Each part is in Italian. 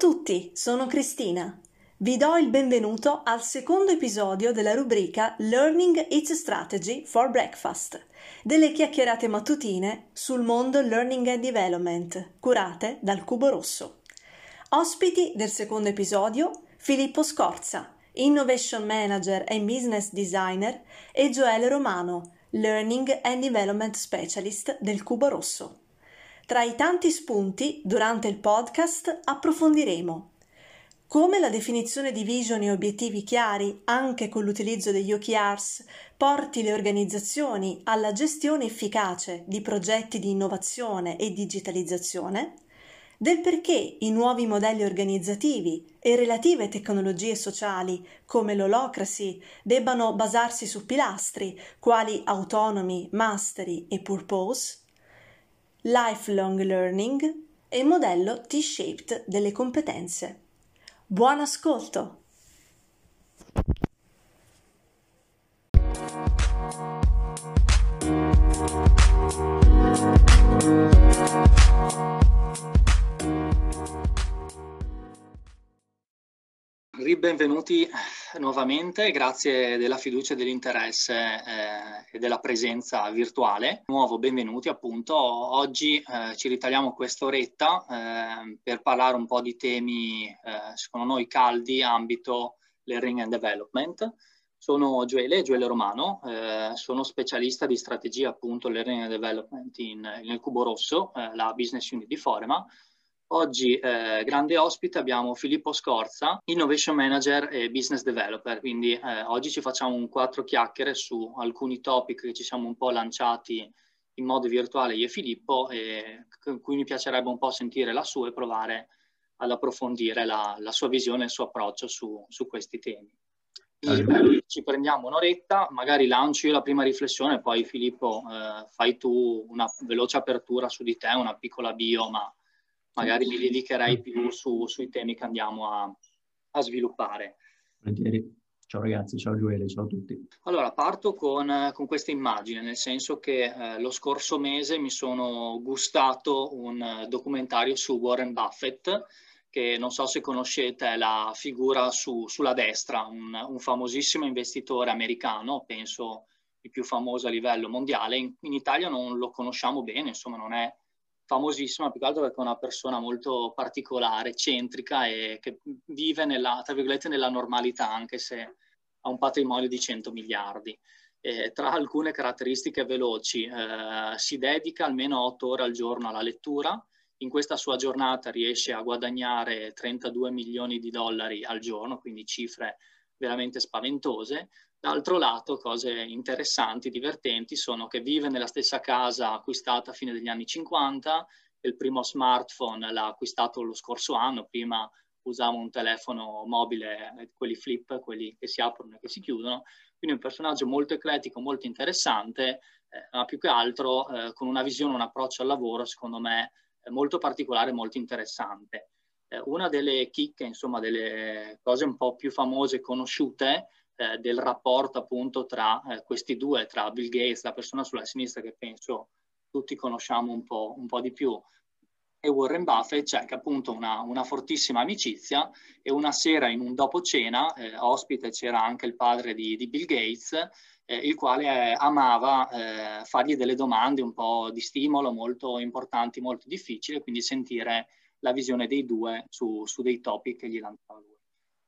tutti, sono Cristina. Vi do il benvenuto al secondo episodio della rubrica Learning Its Strategy for Breakfast, delle chiacchierate mattutine sul mondo Learning and Development, curate dal Cubo Rosso. Ospiti del secondo episodio Filippo Scorza, Innovation Manager e Business Designer, e Gioele Romano, Learning and Development Specialist del Cubo Rosso. Tra i tanti spunti, durante il podcast approfondiremo come la definizione di vision e obiettivi chiari, anche con l'utilizzo degli OKRs, porti le organizzazioni alla gestione efficace di progetti di innovazione e digitalizzazione, del perché i nuovi modelli organizzativi e relative tecnologie sociali come l'holocracy debbano basarsi su pilastri quali autonomy, mastery e purpose, lifelong learning e modello T-shaped delle competenze. Buon ascolto! Ribenvenuti nuovamente, grazie della fiducia e dell'interesse eh, e della presenza virtuale. Nuovo benvenuti appunto. Oggi eh, ci ritagliamo quest'oretta eh, per parlare un po' di temi, eh, secondo noi, caldi, ambito Learning and Development. Sono Gioele, Gioele Romano, eh, sono specialista di strategia appunto Learning and Development in, nel Cubo Rosso, eh, la business unit di Forema Oggi eh, grande ospite abbiamo Filippo Scorza, Innovation Manager e Business Developer, quindi eh, oggi ci facciamo un quattro chiacchiere su alcuni topic che ci siamo un po' lanciati in modo virtuale io e Filippo e con cui mi piacerebbe un po' sentire la sua e provare ad approfondire la, la sua visione e il suo approccio su, su questi temi. Quindi, ci prendiamo un'oretta, magari lancio io la prima riflessione, poi Filippo eh, fai tu una veloce apertura su di te, una piccola bio, ma magari mi dedicherei più su, sui temi che andiamo a, a sviluppare. Ciao ragazzi, ciao Gioele, ciao a tutti. Allora, parto con, con questa immagine, nel senso che eh, lo scorso mese mi sono gustato un documentario su Warren Buffett, che non so se conoscete, è la figura su, sulla destra, un, un, famosissimo investitore americano, penso il più famoso a livello mondiale. In, in Italia non lo conosciamo bene, insomma non è famosissima più che altro perché è una persona molto particolare, centrica e che vive nella, tra virgolette, nella normalità anche se ha un patrimonio di 100 miliardi. E tra alcune caratteristiche veloci, eh, si dedica almeno 8 ore al giorno alla lettura, in questa sua giornata riesce a guadagnare 32 milioni di dollari al giorno, quindi cifre veramente spaventose. D'altro lato, cose interessanti, divertenti, sono che vive nella stessa casa acquistata a fine degli anni 50, il primo smartphone l'ha acquistato lo scorso anno, prima usava un telefono mobile, quelli flip, quelli che si aprono e che si chiudono, quindi un personaggio molto ecletico, molto interessante, eh, ma più che altro eh, con una visione, un approccio al lavoro, secondo me, eh, molto particolare, molto interessante. Eh, una delle chicche, insomma, delle cose un po' più famose e conosciute eh, del rapporto appunto tra eh, questi due, tra Bill Gates, la persona sulla sinistra che penso tutti conosciamo un po', un po di più, e Warren Buffett c'è che appunto una, una, fortissima amicizia e una sera in un dopo cena eh, ospite c'era anche il padre di, di Bill Gates eh, il quale eh, amava eh, fargli delle domande un po' di stimolo molto importanti, molto difficili, quindi sentire la visione dei due su, su dei topic che gli lanciava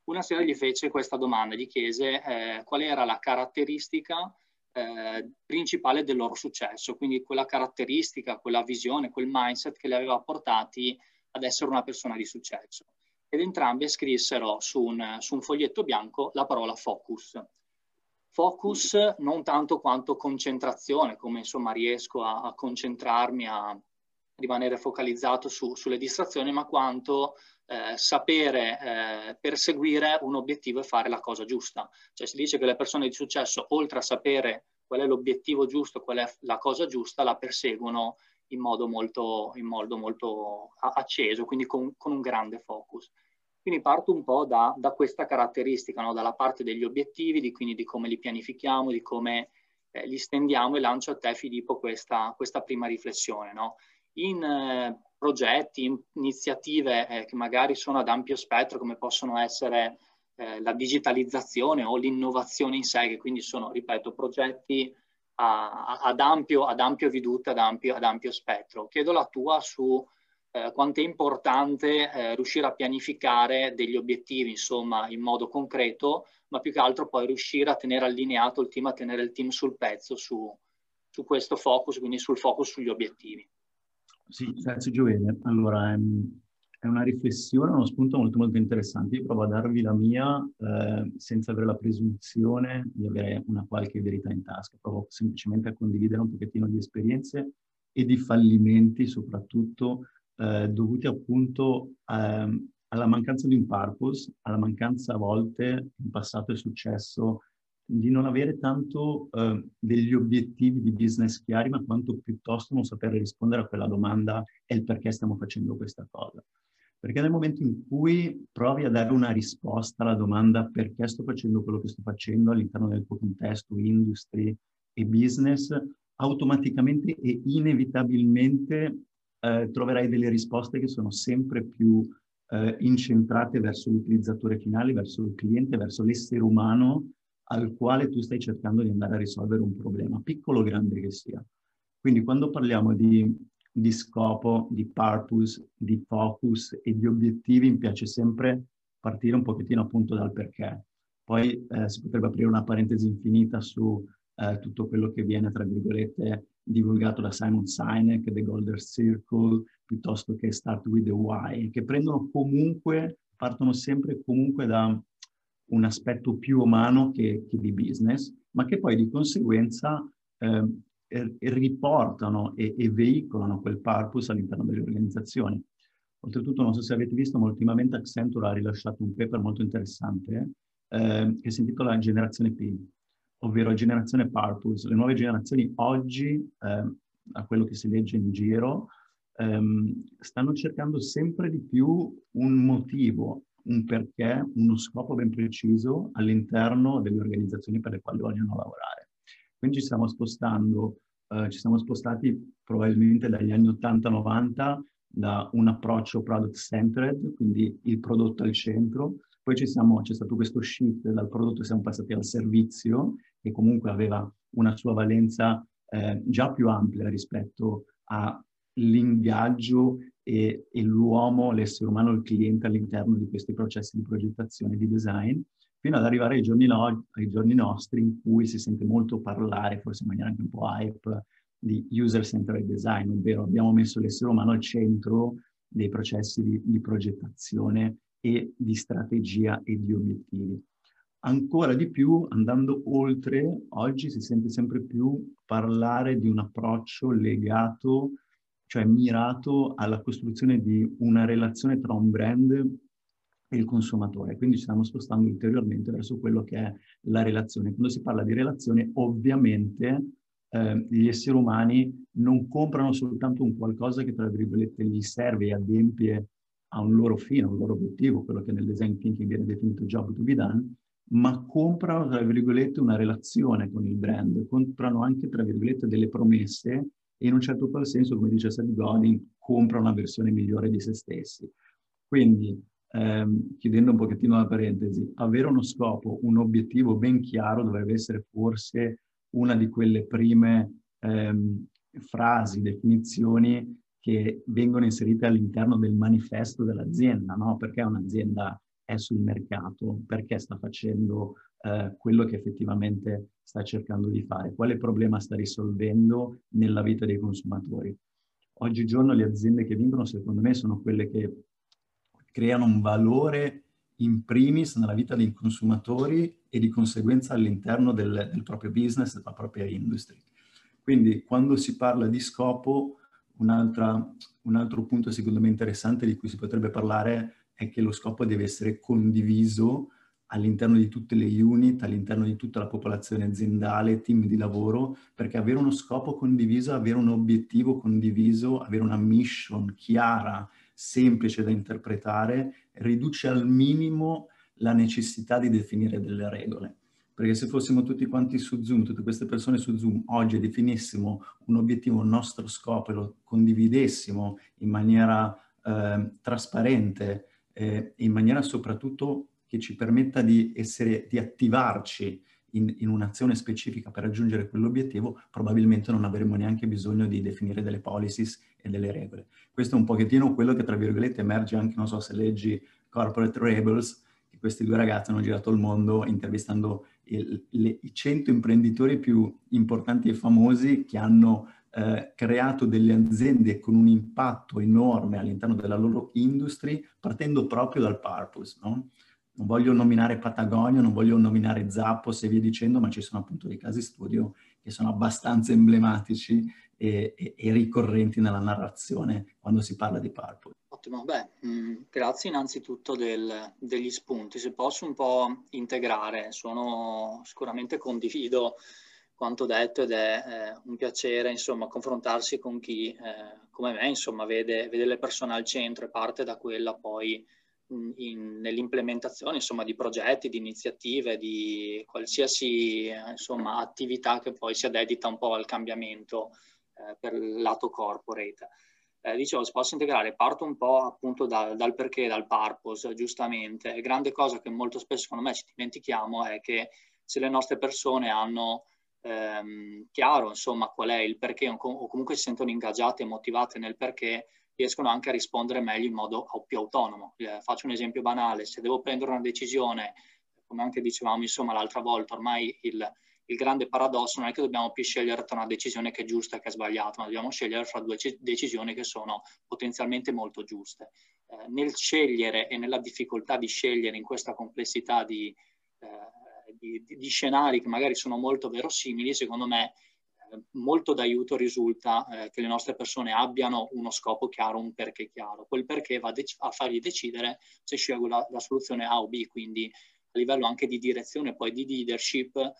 una sera gli fece questa domanda, gli chiese eh, qual era la caratteristica eh, principale del loro successo, quindi quella caratteristica, quella visione, quel mindset che li aveva portati ad essere una persona di successo. Ed entrambi scrissero su un, su un foglietto bianco la parola focus. Focus non tanto quanto concentrazione, come insomma riesco a, a concentrarmi, a rimanere focalizzato su, sulle distrazioni, ma quanto eh, sapere eh, perseguire un obiettivo e fare la cosa giusta. Cioè si dice che le persone di successo, oltre a sapere qual è l'obiettivo giusto, qual è la cosa giusta, la perseguono in modo molto, in modo molto acceso, quindi con, con, un grande focus. Quindi parto un po' da, da questa caratteristica, no? dalla parte degli obiettivi, di, quindi di come li pianifichiamo, di come eh, li stendiamo e lancio a te Filippo questa, questa prima riflessione. No? In, eh, progetti, iniziative eh, che magari sono ad ampio spettro, come possono essere eh, la digitalizzazione o l'innovazione in sé, che quindi sono, ripeto, progetti a, ad, ampio, ad ampio veduto, ad ad ampio spettro. Chiedo la tua su eh, quanto è importante eh, riuscire a pianificare degli obiettivi, insomma, in modo concreto, ma più che altro poi riuscire a tenere allineato il team, a tenere il team sul pezzo su, su questo focus, quindi sul focus sugli obiettivi. Sì, grazie Gioele. Allora, ehm, è una riflessione, uno spunto molto molto interessante. Io provo a darvi la mia eh, senza avere la presunzione di avere una qualche verità in tasca, provo semplicemente a condividere un pochettino di esperienze e di fallimenti soprattutto eh, dovuti appunto eh, alla mancanza di un purpose, alla mancanza a volte in passato è successo di non avere tanto eh, degli obiettivi di business chiari, ma quanto piuttosto non sapere rispondere a quella domanda e il perché stiamo facendo questa cosa. Perché nel momento in cui provi a dare una risposta alla domanda perché sto facendo quello che sto facendo all'interno del tuo contesto, industry e business, automaticamente e inevitabilmente eh, troverai delle risposte che sono sempre più eh, incentrate verso l'utilizzatore finale, verso il cliente, verso l'essere umano al quale tu stai cercando di andare a risolvere un problema, piccolo o grande che sia. Quindi quando parliamo di, di scopo, di purpose, di focus e di obiettivi, mi piace sempre partire un pochettino appunto dal perché. Poi eh, si potrebbe aprire una parentesi infinita su eh, tutto quello che viene, tra virgolette, divulgato da Simon Sinek, The Golden Circle, piuttosto che Start with the Why, che prendono comunque, partono sempre comunque da un aspetto più umano che, che di business, ma che poi di conseguenza eh, riportano e, e, veicolano quel purpose all'interno delle organizzazioni. Oltretutto, non so se avete visto, ma ultimamente Accenture ha rilasciato un paper molto interessante eh, che si intitola Generazione P, ovvero Generazione Purpose. Le nuove generazioni oggi, eh, a quello che si legge in giro, ehm, stanno cercando sempre di più un motivo un perché, uno scopo ben preciso all'interno delle organizzazioni per le quali vogliono lavorare. Quindi ci stiamo spostando, eh, ci siamo spostati probabilmente dagli anni 80-90 da un approccio product centered, quindi il prodotto al centro, poi siamo, c'è stato questo shift dal prodotto, siamo passati al servizio, che comunque aveva una sua valenza eh, già più ampia rispetto all'ingaggio e, e l'uomo, l'essere umano, il cliente all'interno di questi processi di progettazione e di design, fino ad arrivare ai giorni, no, ai giorni nostri in cui si sente molto parlare, forse in maniera anche un po' hype, di user-centered design, ovvero abbiamo messo l'essere umano al centro dei processi di, di progettazione e di strategia e di obiettivi. Ancora di più, andando oltre, oggi si sente sempre più parlare di un approccio legato cioè mirato alla costruzione di una relazione tra un brand e il consumatore. Quindi ci stiamo spostando ulteriormente verso quello che è la relazione. Quando si parla di relazione, ovviamente eh, gli esseri umani non comprano soltanto un qualcosa che, tra virgolette, gli serve e adempie a un loro fine, a un loro obiettivo, quello che nel design thinking viene definito job to be done, ma comprano, tra virgolette, una relazione con il brand, comprano anche, tra virgolette, delle promesse e in un certo qual senso, come dice Seth Godin, compra una versione migliore di se stessi. Quindi, ehm, chiudendo un pochettino la parentesi, avere uno scopo, un obiettivo ben chiaro dovrebbe essere forse una di quelle prime ehm, frasi, definizioni che vengono inserite all'interno del manifesto dell'azienda, no? Perché un'azienda è sul mercato, perché sta facendo eh, quello che effettivamente sta cercando di fare, quale problema sta risolvendo nella vita dei consumatori. Oggigiorno le aziende che vincono, secondo me, sono quelle che creano un valore in primis nella vita dei consumatori e di conseguenza all'interno del, del proprio business, della propria industria. Quindi quando si parla di scopo, un altro punto secondo me interessante di cui si potrebbe parlare è che lo scopo deve essere condiviso all'interno di tutte le unit, all'interno di tutta la popolazione aziendale, team di lavoro, perché avere uno scopo condiviso, avere un obiettivo condiviso, avere una mission chiara, semplice da interpretare, riduce al minimo la necessità di definire delle regole. perché se fossimo tutti quanti su Zoom, tutte queste persone su Zoom, oggi definissimo un obiettivo, un nostro scopo e lo condividessimo in maniera eh, trasparente eh, in maniera soprattutto che ci permetta di, essere, di attivarci in, in, un'azione specifica per raggiungere quell'obiettivo, probabilmente non avremmo neanche bisogno di definire delle policies e delle regole. Questo è un pochettino quello che, tra virgolette, emerge anche, non so se leggi Corporate Rebels, che questi due ragazzi hanno girato il mondo intervistando il, le, i 100 imprenditori più importanti e famosi che hanno eh, creato delle aziende con un impatto enorme all'interno della loro industry, partendo proprio dal purpose, no? Non voglio nominare Patagonia, non voglio nominare Zappos e via dicendo, ma ci sono appunto dei casi studio che sono abbastanza emblematici e, e, e ricorrenti nella narrazione quando si parla di purpose. Ottimo, beh, mh, mm, grazie innanzitutto del, degli spunti. Se posso un po' integrare, sono sicuramente condivido quanto detto ed è eh, un piacere insomma confrontarsi con chi eh, come me insomma vede, vede, le persone al centro e parte da quella poi nell'implementazione insomma, di progetti, di iniziative, di qualsiasi insomma, attività che poi si addebita un po' al cambiamento eh, per il lato corporate. Eh, dicevo, si posso integrare, parto un po' appunto da, dal perché, dal purpose, giustamente. grande cosa che molto spesso secondo me ci dimentichiamo è che se le nostre persone hanno ehm, chiaro insomma qual è il perché o comunque si sentono ingaggiate e motivate nel perché, riescono anche a rispondere meglio in modo più autonomo. Eh, faccio un esempio banale, se devo prendere una decisione, come anche dicevamo insomma l'altra volta, ormai il, il grande paradosso non è che dobbiamo più scegliere tra una decisione che è giusta e che è sbagliata, ma dobbiamo scegliere fra due decisioni che sono potenzialmente molto giuste. Eh, nel scegliere e nella difficoltà di scegliere in questa complessità di, eh, di, di, scenari che magari sono molto verosimili, secondo me molto d'aiuto risulta eh, che le nostre persone abbiano uno scopo chiaro, un perché chiaro. Quel perché va a fargli decidere se scelgo la, la, soluzione A o B, quindi a livello anche di direzione, poi di leadership, eh,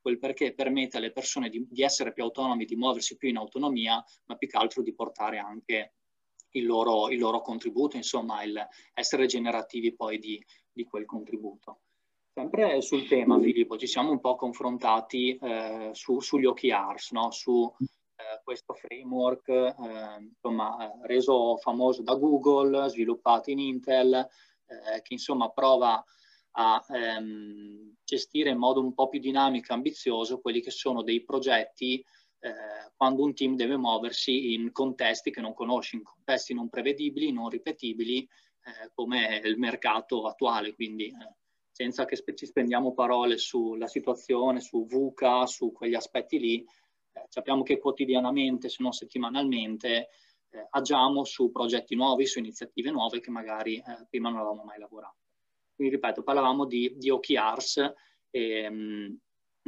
quel perché permette alle persone di, di, essere più autonomi, di muoversi più in autonomia, ma più che altro di portare anche il loro, il loro contributo, insomma, il essere generativi poi di, di quel contributo. Sempre sul tema, Filippo, ci siamo un po' confrontati eh, su, sugli OKRs, no? su eh, questo framework eh, insomma, reso famoso da Google, sviluppato in Intel, eh, che insomma prova a ehm, gestire in modo un po' più dinamico e ambizioso quelli che sono dei progetti eh, quando un team deve muoversi in contesti che non conosce, in contesti non prevedibili, non ripetibili, eh, come il mercato attuale, quindi senza che ci spendiamo parole sulla situazione, su VUCA, su quegli aspetti lì, eh, sappiamo che quotidianamente, se non settimanalmente, eh, agiamo su progetti nuovi, su iniziative nuove che magari eh, prima non avevamo mai lavorato. Quindi, ripeto, parlavamo di, di OKRs e mh,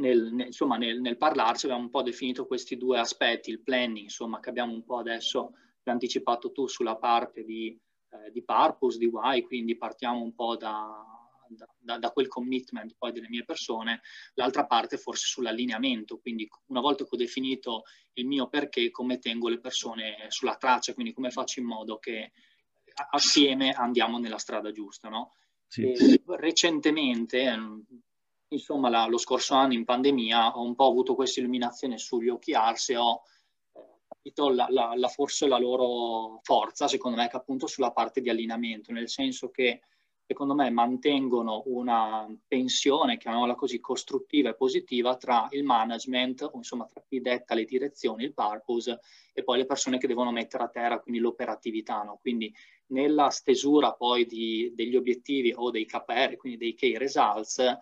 nel, nel, insomma, nel, nel, parlarci abbiamo un po' definito questi due aspetti, il planning, insomma, che abbiamo un po' adesso anticipato tu sulla parte di, eh, di purpose, di why, quindi partiamo un po' da, da, da, quel commitment poi delle mie persone, l'altra parte forse sull'allineamento, quindi una volta che ho definito il mio perché, come tengo le persone sulla traccia, quindi come faccio in modo che assieme andiamo nella strada giusta, no? Sì. Recentemente, insomma, la, lo scorso anno in pandemia ho un po' avuto questa illuminazione sugli OKRs e ho eh, capito la, la, la, forse la loro forza, secondo me, che appunto sulla parte di allineamento, nel senso che secondo me mantengono una tensione, chiamiamola così, costruttiva e positiva tra il management, o insomma tra chi detta le direzioni, il purpose, e poi le persone che devono mettere a terra, quindi l'operatività. No? Quindi nella stesura poi di, degli obiettivi o dei KR, quindi dei key results, eh,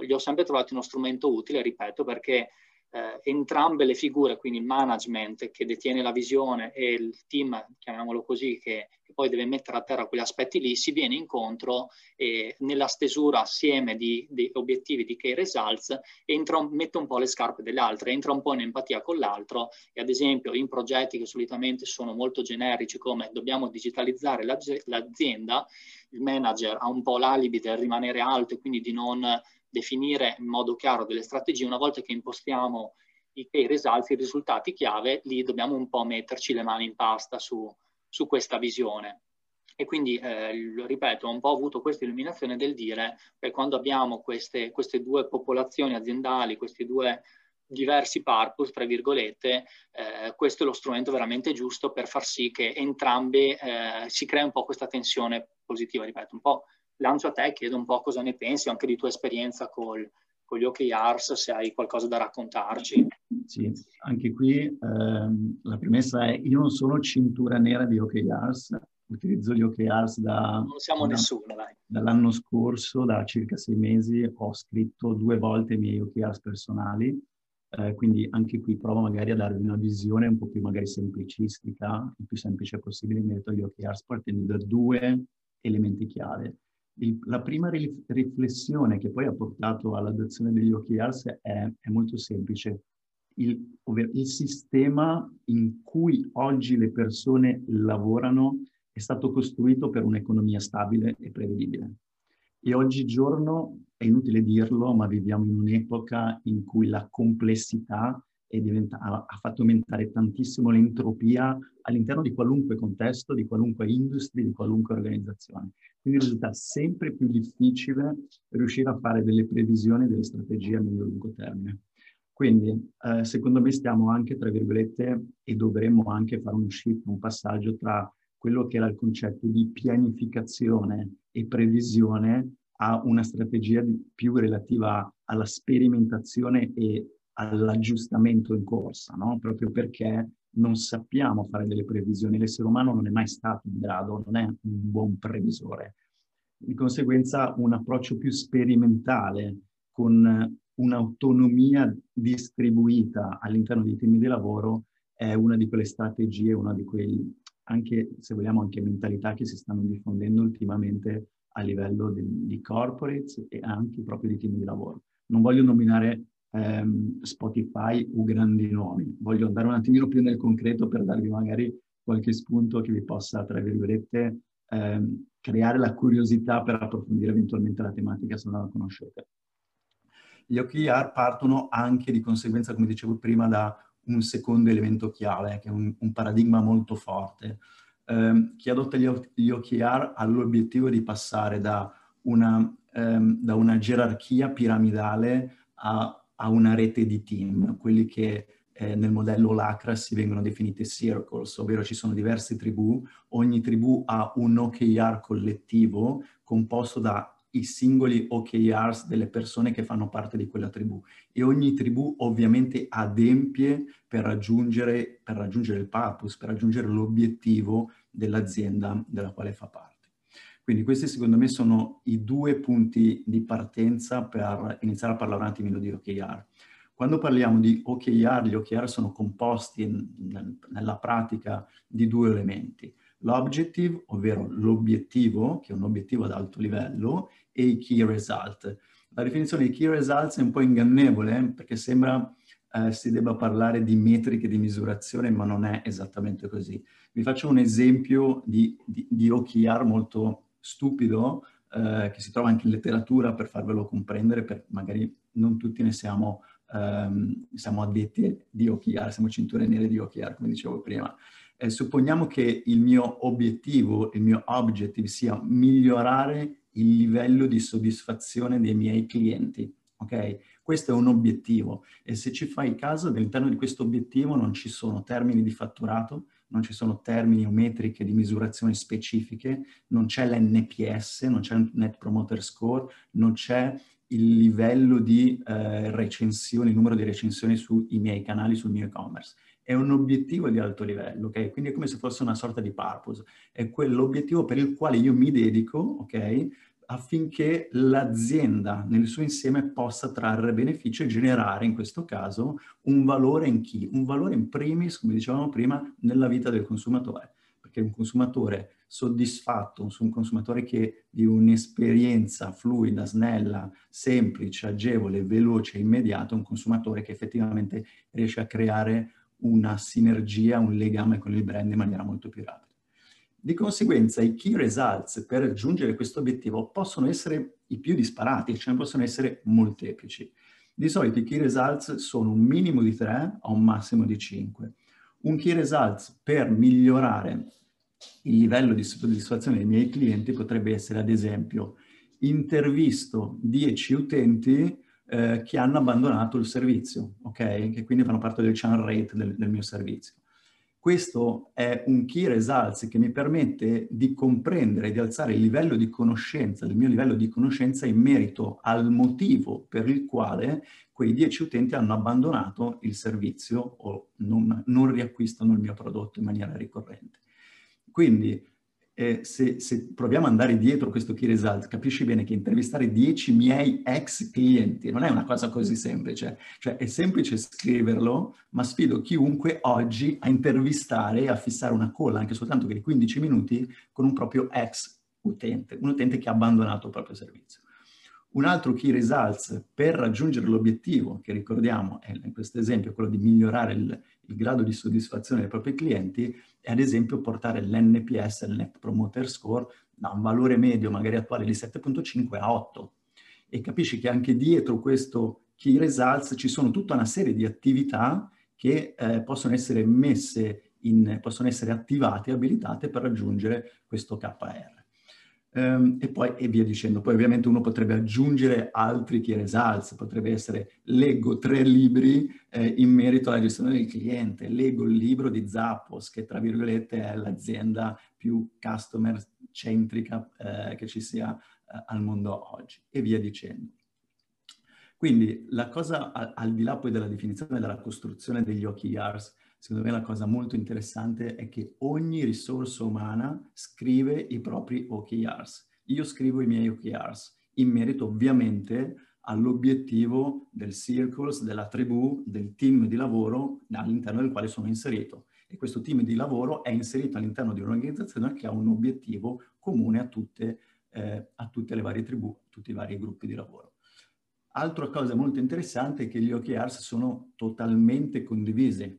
li ho sempre trovati uno strumento utile, ripeto, perché eh, entrambe le figure, quindi il management che detiene la visione e il team, chiamiamolo così, che, che poi deve mettere a terra quegli aspetti lì, si viene incontro e nella stesura assieme di, di obiettivi di key results entra, mette un po' le scarpe dell'altro, entra un po' in empatia con l'altro e ad esempio in progetti che solitamente sono molto generici come dobbiamo digitalizzare l'azienda, il manager ha un po' l'alibi del rimanere alto e quindi di non definire in modo chiaro delle strategie, una volta che impostiamo i key results, i risultati chiave, lì dobbiamo un po' metterci le mani in pasta su, su questa visione. E quindi, eh, ripeto, ho un po' avuto questa illuminazione del dire che quando abbiamo queste, queste due popolazioni aziendali, questi due diversi purpose, tra virgolette, eh, questo è lo strumento veramente giusto per far sì che entrambi eh, si crei un po' questa tensione positiva, ripeto, un po' lancio a te, chiedo un po' cosa ne pensi, anche di tua esperienza col, con gli OKRs, se hai qualcosa da raccontarci. Sì, anche qui ehm, la premessa è io non sono cintura nera di OKRs, utilizzo gli OKRs da, non siamo da, nessuno, dall'anno scorso, da circa sei mesi, ho scritto due volte i miei OKRs personali, eh, quindi anche qui provo magari a darvi una visione un po' più magari semplicistica, il più semplice possibile in merito agli OKRs, partendo da due elementi chiave. Il, la prima riflessione che poi ha portato all'adozione degli OKRs è, è molto semplice. Il, ovvero il sistema in cui oggi le persone lavorano è stato costruito per un'economia stabile e prevedibile. E oggigiorno, è inutile dirlo, ma viviamo in un'epoca in cui la complessità ha, ha fatto aumentare tantissimo l'entropia all'interno di qualunque contesto, di qualunque industria, di qualunque organizzazione. Quindi risulta sempre più difficile riuscire a fare delle previsioni, delle strategie a medio-lungo termine. Quindi, eh, secondo me, stiamo anche, tra virgolette, e dovremmo anche fare un shift, un passaggio tra quello che era il concetto di pianificazione e previsione a una strategia più relativa alla sperimentazione e all'aggiustamento in corsa, no? proprio perché non sappiamo fare delle previsioni. L'essere umano non è mai stato in grado, non è un buon previsore. Di conseguenza un approccio più sperimentale, con un'autonomia distribuita all'interno dei temi di lavoro, è una di quelle strategie, una di quei anche, se vogliamo, anche mentalità che si stanno diffondendo ultimamente a livello di, di corporates e anche proprio di team di lavoro. Non voglio nominare ehm, Spotify o grandi nomi, voglio andare un attimino più nel concreto per darvi magari qualche spunto che vi possa, tra virgolette, ehm, creare la curiosità per approfondire eventualmente la tematica se non la conoscete. Gli OKR partono anche di conseguenza, come dicevo prima, da un secondo elemento chiave, che è un, un paradigma molto forte. Eh, chi adotta gli, gli, OKR ha l'obiettivo di passare da una, ehm, da una gerarchia piramidale a, a, una rete di team, quelli che eh, nel modello LACRAS si vengono definiti circles, ovvero ci sono diverse tribù, ogni tribù ha un OKR collettivo composto da i singoli OKRs delle persone che fanno parte di quella tribù e ogni tribù ovviamente adempie per raggiungere, per raggiungere il purpose, per raggiungere l'obiettivo dell'azienda della quale fa parte. Quindi questi secondo me sono i due punti di partenza per iniziare a parlare un attimino di OKR. Quando parliamo di OKR, gli OKR sono composti nel, nella pratica di due elementi. L'objective, ovvero l'obiettivo, che è un obiettivo ad alto livello, e i key result. La definizione di key results è un po' ingannevole perché sembra eh, si debba parlare di metriche di misurazione, ma non è esattamente così. Vi faccio un esempio di, di, di OKR molto stupido eh, che si trova anche in letteratura per farvelo comprendere, perché magari non tutti ne siamo, ehm, siamo addetti di OKR, siamo cinture nere di OKR, come dicevo prima. Eh, supponiamo che il mio obiettivo, il mio objective sia migliorare il livello di soddisfazione dei miei clienti. Ok? Questo è un obiettivo e se ci fai caso all'interno di questo obiettivo non ci sono termini di fatturato, non ci sono termini o metriche di misurazione specifiche, non c'è l'NPS, non c'è il Net Promoter Score, non c'è il livello di eh, recensioni, il numero di recensioni sui miei canali, sul mio e-commerce è un obiettivo di alto livello, ok? Quindi è come se fosse una sorta di purpose, è quell'obiettivo per il quale io mi dedico, ok? affinché l'azienda nel suo insieme possa trarre beneficio e generare in questo caso un valore in chi? Un valore in primis, come dicevamo prima, nella vita del consumatore, perché un consumatore soddisfatto, un consumatore che di un'esperienza fluida, snella, semplice, agevole, veloce, immediata, un consumatore che effettivamente riesce a creare una sinergia, un legame con il brand in maniera molto più rapida. Di conseguenza i key results per raggiungere questo obiettivo possono essere i più disparati, ne possono essere molteplici. Di solito i key results sono un minimo di 3 a un massimo di 5. Un key results per migliorare il livello di soddisfazione dei miei clienti potrebbe essere, ad esempio, intervisto 10 utenti eh, che hanno abbandonato il servizio, ok? Che quindi fanno parte del churn rate del, del mio servizio. Questo è un key results che mi permette di comprendere, di alzare il livello di conoscenza, il mio livello di conoscenza in merito al motivo per il quale quei 10 utenti hanno abbandonato il servizio o non, non riacquistano il mio prodotto in maniera ricorrente. Quindi eh, se, se, proviamo ad andare dietro questo key result, capisci bene che intervistare 10 miei ex clienti non è una cosa così semplice. Cioè è semplice scriverlo, ma sfido chiunque oggi a intervistare e a fissare una call, anche soltanto di 15 minuti, con un proprio ex utente, un utente che ha abbandonato il proprio servizio. Un altro key results per raggiungere l'obiettivo, che ricordiamo è in questo esempio quello di migliorare il, il grado di soddisfazione dei propri clienti, è ad esempio portare l'NPS, il Net Promoter Score, da un valore medio magari attuale di 7.5 a 8. E capisci che anche dietro questo key results ci sono tutta una serie di attività che eh, possono essere messe in, possono essere attivate e abilitate per raggiungere questo KR. Um, e poi e via dicendo. Poi ovviamente uno potrebbe aggiungere altri key results, potrebbe essere leggo tre libri eh, in merito alla gestione del cliente, leggo il libro di Zappos, che tra virgolette è l'azienda più customer centrica eh, che ci sia eh, al mondo oggi, e via dicendo. Quindi la cosa al, al di là poi della definizione della costruzione degli OKRs, secondo me la cosa molto interessante è che ogni risorsa umana scrive i propri OKRs. Io scrivo i miei OKRs in merito ovviamente all'obiettivo del circles, della tribù, del team di lavoro all'interno del quale sono inserito. E questo team di lavoro è inserito all'interno di un'organizzazione che ha un obiettivo comune a tutte, eh, a tutte le varie tribù, a tutti i vari gruppi di lavoro. Altra cosa molto interessante è che gli OKRs sono totalmente condivisi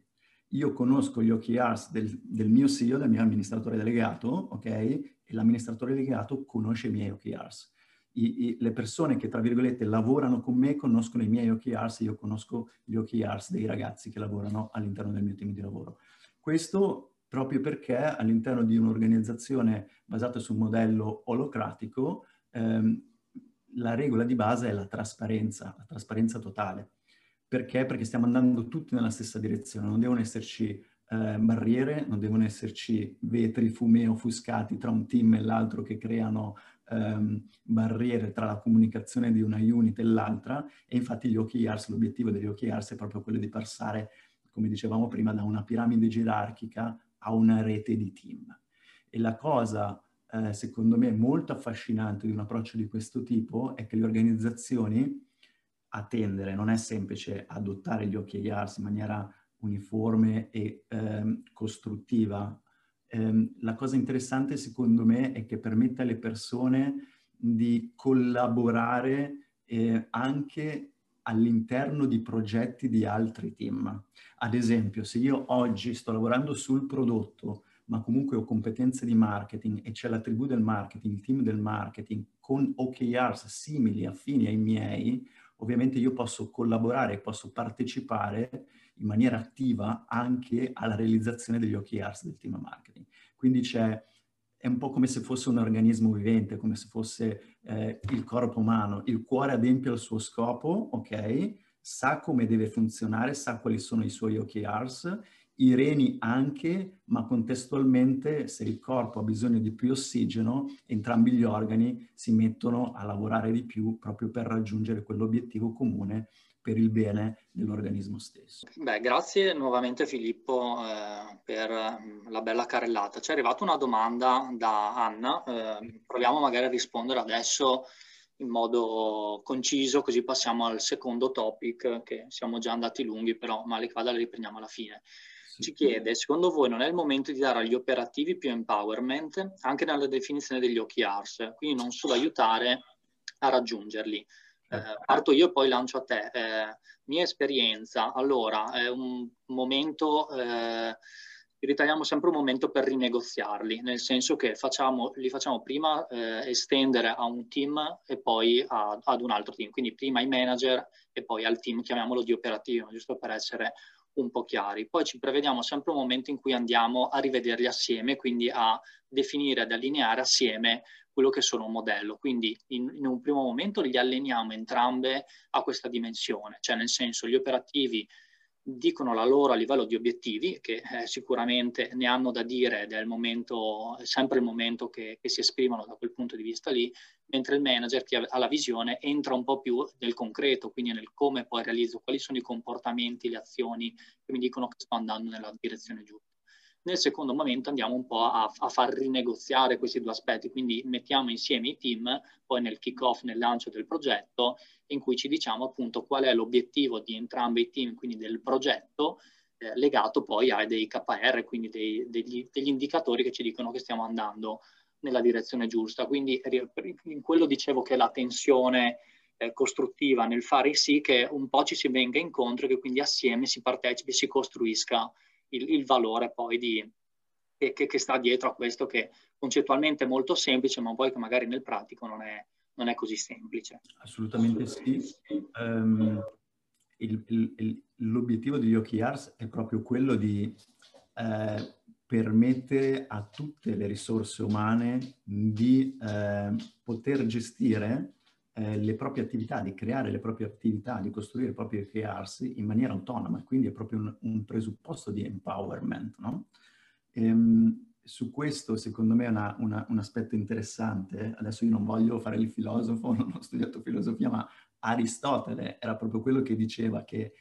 io conosco gli OKRs del, del, mio CEO, del mio amministratore delegato, ok? E l'amministratore delegato conosce i miei OKRs. I, i, le persone che, tra virgolette, lavorano con me conoscono i miei OKRs e io conosco gli OKRs dei ragazzi che lavorano all'interno del mio team di lavoro. Questo proprio perché all'interno di un'organizzazione basata su un modello olocratico, ehm, la regola di base è la trasparenza, la trasparenza totale. Perché? Perché stiamo andando tutti nella stessa direzione, non devono esserci eh, barriere, non devono esserci vetri fumei offuscati tra un team e l'altro che creano ehm, barriere tra la comunicazione di una unit e l'altra e infatti gli OKRs, l'obiettivo degli OKRs è proprio quello di passare, come dicevamo prima, da una piramide gerarchica a una rete di team. E la cosa, eh, secondo me, molto affascinante di un approccio di questo tipo è che le organizzazioni a tendere, non è semplice adottare gli OKRs in maniera uniforme e ehm, costruttiva. Ehm, la cosa interessante secondo me è che permette alle persone di collaborare eh, anche all'interno di progetti di altri team. Ad esempio, se io oggi sto lavorando sul prodotto, ma comunque ho competenze di marketing e c'è la tribù del marketing, il team del marketing con OKRs simili, affini ai miei, ovviamente io posso collaborare, posso partecipare in maniera attiva anche alla realizzazione degli OKRs del team marketing. Quindi c'è, è un po' come se fosse un organismo vivente, come se fosse eh, il corpo umano. Il cuore adempie il suo scopo, ok? Sa come deve funzionare, sa quali sono i suoi OKRs i reni anche, ma contestualmente se il corpo ha bisogno di più ossigeno, entrambi gli organi si mettono a lavorare di più proprio per raggiungere quell'obiettivo comune per il bene dell'organismo stesso. Beh, grazie nuovamente Filippo eh, per mm, la bella carrellata. Ci è arrivata una domanda da Anna, eh, proviamo magari a rispondere adesso in modo conciso, così passiamo al secondo topic, che siamo già andati lunghi, però male che vada le riprendiamo alla fine ci chiede, secondo voi non è il momento di dare agli operativi più empowerment anche nella definizione degli OKRs, quindi non solo aiutare a raggiungerli? Eh, eh, parto io e poi lancio a te. Eh, mia esperienza, allora, è un momento, eh, riteniamo sempre un momento per rinegoziarli, nel senso che facciamo, li facciamo prima eh, estendere a un team e poi a, ad un altro team, quindi prima ai manager e poi al team, chiamiamolo di operativo, giusto per essere un po' chiari. Poi ci prevediamo sempre un momento in cui andiamo a rivederli assieme, quindi a definire, ad allineare assieme quello che sono un modello. Quindi in, in, un primo momento li alleniamo entrambe a questa dimensione, cioè nel senso gli operativi dicono la loro a livello di obiettivi, che eh, sicuramente ne hanno da dire ed è il momento, sempre il momento che, che, si esprimono da quel punto di vista lì, mentre il manager che ha la visione entra un po' più nel concreto, quindi nel come poi realizzo, quali sono i comportamenti, le azioni che mi dicono che sto andando nella direzione giusta. Nel secondo momento andiamo un po' a, a far rinegoziare questi due aspetti, quindi mettiamo insieme i team, poi nel kick-off, nel lancio del progetto, in cui ci diciamo appunto qual è l'obiettivo di entrambi i team, quindi del progetto, eh, legato poi a dei KR, quindi dei, degli, degli indicatori che ci dicono che stiamo andando nella direzione giusta. Quindi in quello dicevo che la tensione eh, costruttiva nel fare sì che un po' ci si venga incontro e che quindi assieme si partecipi, si costruisca il, il valore poi di, che, che, sta dietro a questo che concettualmente è molto semplice, ma poi che magari nel pratico non è, non è così semplice. Assolutamente sì. Um, l'obiettivo degli OKRs è proprio quello di eh, permettere a tutte le risorse umane di eh, poter gestire eh, le proprie attività, di creare le proprie attività, di costruire i propri OKRs in maniera autonoma, quindi è proprio un, un presupposto di empowerment. No? Ehm, su questo secondo me è una, una, un aspetto interessante, adesso io non voglio fare il filosofo, non ho studiato filosofia, ma Aristotele era proprio quello che diceva che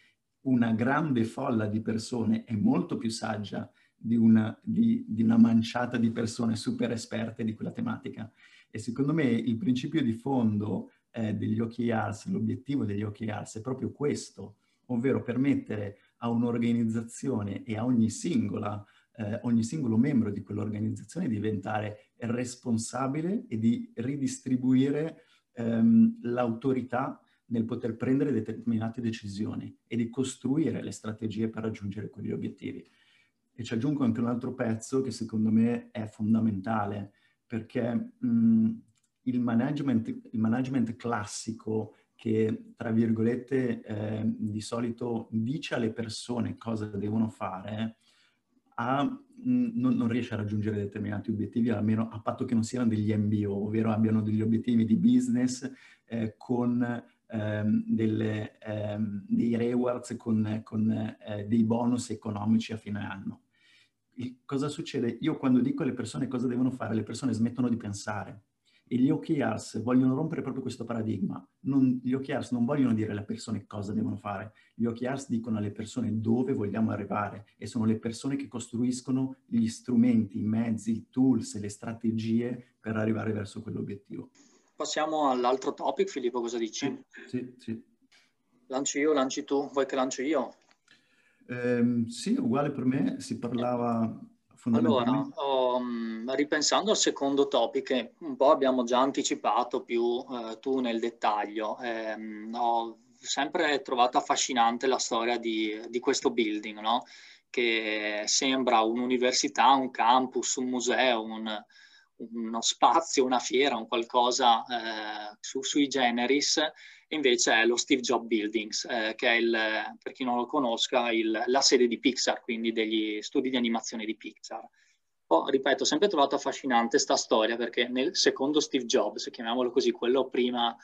una grande folla di persone è molto più saggia di una, di, di una manciata di persone super esperte di quella tematica. E secondo me il principio di fondo eh, degli OKRs, l'obiettivo degli OKRs è proprio questo, ovvero permettere a un'organizzazione e a ogni singola eh, ogni singolo membro di quell'organizzazione di diventare responsabile e di ridistribuire ehm, l'autorità nel poter prendere determinate decisioni e di costruire le strategie per raggiungere quegli obiettivi. E ci aggiungo anche un altro pezzo che secondo me è fondamentale, perché mh, il, management, il management classico che, tra virgolette, eh, di solito dice alle persone cosa devono fare, ha, mh, non, non, riesce a raggiungere determinati obiettivi, almeno a patto che non siano degli MBO, ovvero abbiano degli obiettivi di business eh, con ehm, delle, ehm, dei rewards, con, con eh, dei bonus economici a fine anno. Cosa succede? Io quando dico alle persone cosa devono fare, le persone smettono di pensare e gli OKRs vogliono rompere proprio questo paradigma. Non, gli OKRs non vogliono dire alle persone cosa devono fare, gli OKRs dicono alle persone dove vogliamo arrivare e sono le persone che costruiscono gli strumenti, i mezzi, i tools e le strategie per arrivare verso quell'obiettivo. Passiamo all'altro topic, Filippo, cosa dici? Sì, sì. Lanci io, lanci tu, vuoi che lanci io? Eh, sì, uguale per me, si parlava allora, um, ripensando al secondo topic, che un po' abbiamo già anticipato più eh, tu nel dettaglio, ehm, ho sempre trovato affascinante la storia di, di questo building, no? che sembra un'università, un campus, un museo, un, uno spazio, una fiera, un qualcosa eh, su, sui generis, invece è lo Steve Jobs Buildings, eh, che è, il, per chi non lo conosca, il, la sede di Pixar, quindi degli studi di animazione di Pixar. Oh, ripeto, ho sempre trovato affascinante questa storia perché nel secondo Steve Jobs, chiamiamolo così, quello prima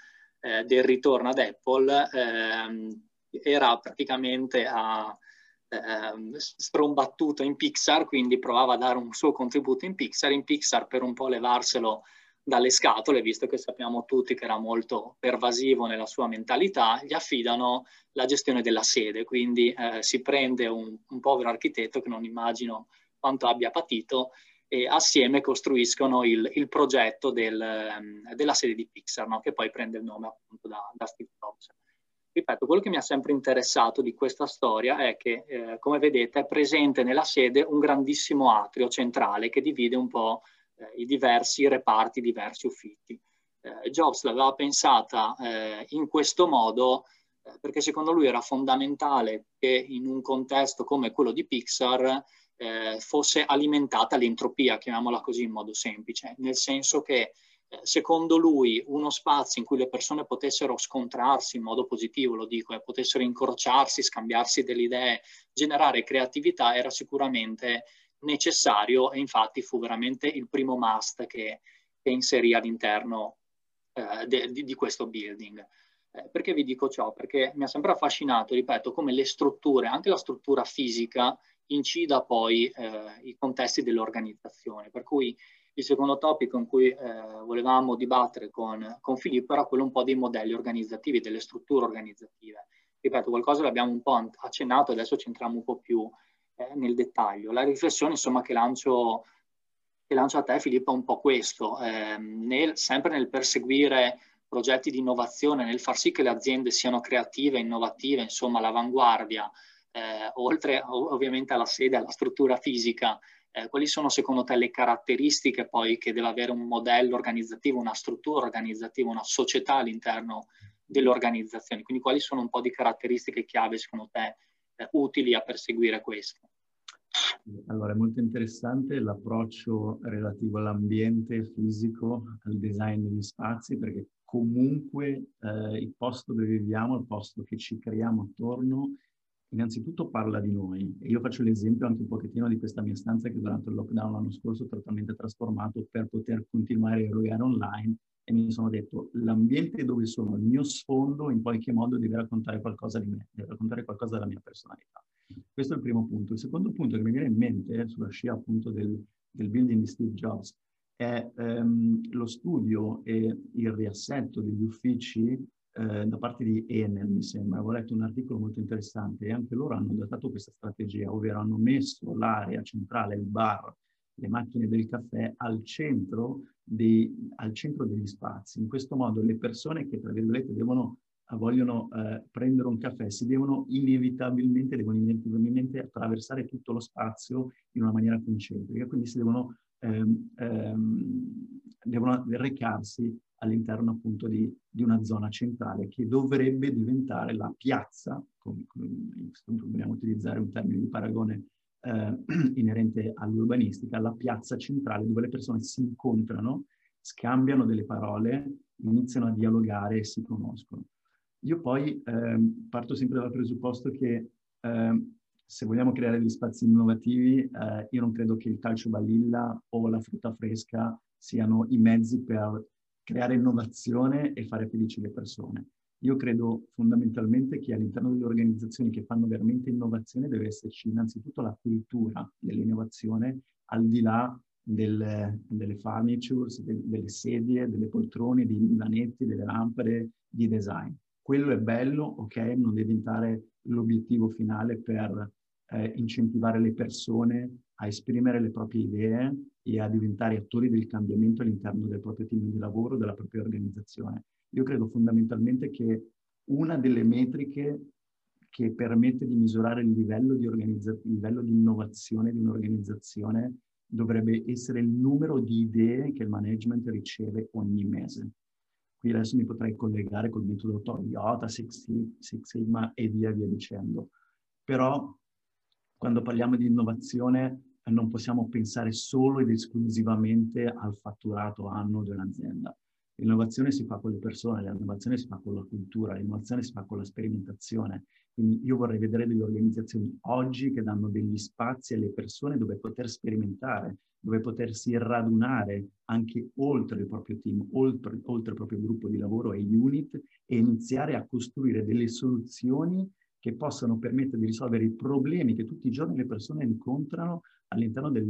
eh, del ritorno ad Apple, ehm, era praticamente a, eh, strombattuto in Pixar, quindi provava a dare un suo contributo in Pixar. In Pixar per un po' levarselo dalle scatole, visto che sappiamo tutti che era molto pervasivo nella sua mentalità, gli affidano la gestione della sede, quindi eh, si prende un, un, povero architetto che non immagino quanto abbia patito e assieme costruiscono il, il progetto del, um, della sede di Pixar, no? che poi prende il nome appunto da, da Steve Jobs. Ripeto, quello che mi ha sempre interessato di questa storia è che, eh, come vedete, è presente nella sede un grandissimo atrio centrale che divide un po' i diversi reparti, i diversi uffici. Eh, Jobs l'aveva pensata eh, in questo modo eh, perché secondo lui era fondamentale che in un contesto come quello di Pixar eh, fosse alimentata l'entropia, chiamiamola così in modo semplice, nel senso che eh, secondo lui uno spazio in cui le persone potessero scontrarsi in modo positivo, lo dico, e potessero incrociarsi, scambiarsi delle idee, generare creatività era sicuramente necessario e infatti fu veramente il primo must che, che inserì all'interno eh, de, di, di, questo building. Eh, perché vi dico ciò? Perché mi ha sempre affascinato, ripeto, come le strutture, anche la struttura fisica, incida poi eh, i contesti dell'organizzazione. Per cui il secondo topic con cui eh, volevamo dibattere con, con, Filippo era quello un po' dei modelli organizzativi, delle strutture organizzative. Ripeto, qualcosa l'abbiamo un po' accennato, adesso ci entriamo un po' più eh, nel dettaglio. La riflessione insomma che lancio, che lancio a te Filippo è un po' questo, eh, nel, sempre nel perseguire progetti di innovazione, nel far sì che le aziende siano creative, innovative, insomma all'avanguardia, eh, oltre ovviamente alla sede, alla struttura fisica, eh, quali sono secondo te le caratteristiche poi che deve avere un modello organizzativo, una struttura organizzativa, una società all'interno delle organizzazioni? Quindi quali sono un po' di caratteristiche chiave secondo te eh, utili a perseguire questo? Allora, è molto interessante l'approccio relativo all'ambiente fisico, al design degli spazi, perché comunque eh, il posto dove viviamo, il posto che ci creiamo attorno, innanzitutto parla di noi. E io faccio l'esempio anche un pochettino di questa mia stanza che durante il lockdown l'anno scorso ho totalmente trasformato per poter continuare a erogare online e mi sono detto l'ambiente dove sono, il mio sfondo in qualche modo deve raccontare qualcosa di me, deve raccontare qualcosa della mia personalità. Questo è il primo punto. Il secondo punto che mi viene in mente, sulla scia appunto del, del building di Steve Jobs, è ehm, lo studio e il riassetto degli uffici eh, da parte di Enel, mi sembra. Avevo letto un articolo molto interessante e anche loro hanno adottato questa strategia, ovvero hanno messo l'area centrale, il bar, le macchine del caffè al centro, di, al centro degli spazi. In questo modo le persone che, tra virgolette, devono vogliono eh, prendere un caffè, si devono inevitabilmente, devono inevitabilmente attraversare tutto lo spazio in una maniera concentrica, quindi si devono, ehm, ehm, devono recarsi all'interno appunto di, di, una zona centrale che dovrebbe diventare la piazza, come, come dobbiamo utilizzare un termine di paragone eh, inerente all'urbanistica, la piazza centrale dove le persone si incontrano, scambiano delle parole, iniziano a dialogare e si conoscono. Io poi eh, parto sempre dal presupposto che eh, se vogliamo creare degli spazi innovativi, eh, io non credo che il calcio balilla o la frutta fresca siano i mezzi per creare innovazione e fare felici le persone. Io credo fondamentalmente che all'interno delle organizzazioni che fanno veramente innovazione deve esserci innanzitutto la cultura dell'innovazione al di là del, delle furnitures, del, delle sedie, delle poltrone, dei divanetti, delle lampade di design. Quello è bello, ok, non deve diventare l'obiettivo finale per eh, incentivare le persone a esprimere le proprie idee e a diventare attori del cambiamento all'interno del proprio team di lavoro, della propria organizzazione. Io credo fondamentalmente che una delle metriche che permette di misurare il livello di, il livello di innovazione di un'organizzazione dovrebbe essere il numero di idee che il management riceve ogni mese. Qui adesso mi potrei collegare col metodo Toyota, Six, Six Sigma e via via dicendo. Però quando parliamo di innovazione non possiamo pensare solo ed esclusivamente al fatturato anno di un'azienda. L'innovazione si fa con le persone, l'innovazione si fa con la cultura, l'innovazione si fa con la sperimentazione. Quindi io vorrei vedere delle organizzazioni oggi che danno degli spazi alle persone dove poter sperimentare, dove potersi radunare anche oltre il proprio team, oltre, oltre il proprio gruppo di lavoro e unit e iniziare a costruire delle soluzioni che possano permettere di risolvere i problemi che tutti i giorni le persone incontrano all'interno del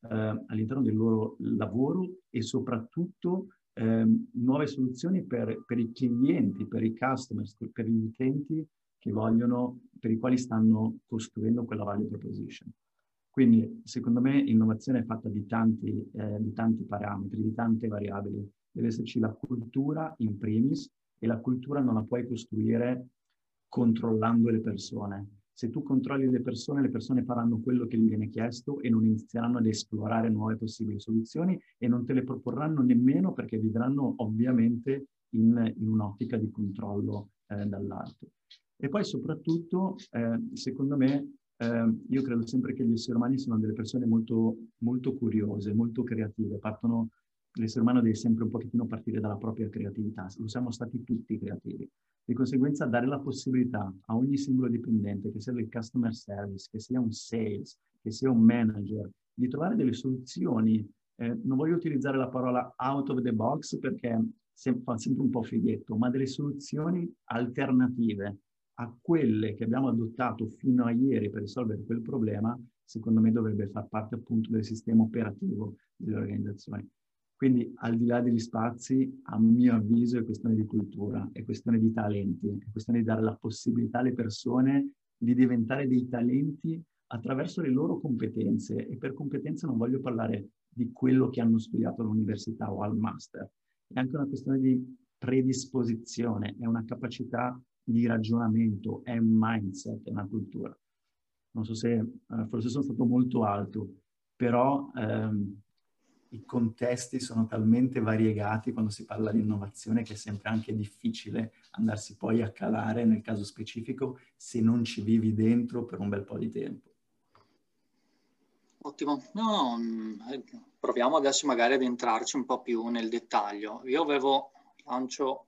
eh, all'interno del loro lavoro e soprattutto eh, nuove soluzioni per, per, i clienti, per i customers, per gli utenti che vogliono, per i quali stanno costruendo quella value proposition. Quindi, secondo me, innovazione è fatta di tanti, eh, di tanti parametri, di tante variabili. Deve esserci la cultura in primis e la cultura non la puoi costruire controllando le persone. Se tu controlli le persone, le persone faranno quello che gli viene chiesto e non inizieranno ad esplorare nuove possibili soluzioni e non te le proporranno nemmeno perché vivranno ovviamente in, in un'ottica di controllo eh, dall'alto. E poi soprattutto, eh, secondo me, eh, io credo sempre che gli esseri umani siano delle persone molto, molto curiose, molto creative, partono l'essere umano deve sempre un pochettino partire dalla propria creatività, lo siamo stati tutti creativi. Di conseguenza dare la possibilità a ogni singolo dipendente, che sia del customer service, che sia un sales, che sia un manager, di trovare delle soluzioni. Eh, non voglio utilizzare la parola out of the box perché fa sempre un po' fighetto, ma delle soluzioni alternative a quelle che abbiamo adottato fino a ieri per risolvere quel problema, secondo me dovrebbe far parte appunto del sistema operativo delle organizzazioni. Quindi al di là degli spazi, a mio avviso è questione di cultura, è questione di talenti, è questione di dare la possibilità alle persone di diventare dei talenti attraverso le loro competenze. E per competenze non voglio parlare di quello che hanno studiato all'università o al master, è anche una questione di predisposizione, è una capacità di ragionamento, è un mindset, è una cultura. Non so se, eh, forse sono stato molto alto, però ehm, i contesti sono talmente variegati quando si parla di innovazione che è sempre anche difficile andarsi poi a calare nel caso specifico se non ci vivi dentro per un bel po' di tempo. Ottimo, no, mm, eh, proviamo adesso magari ad entrarci un po' più nel dettaglio. Io avevo, lancio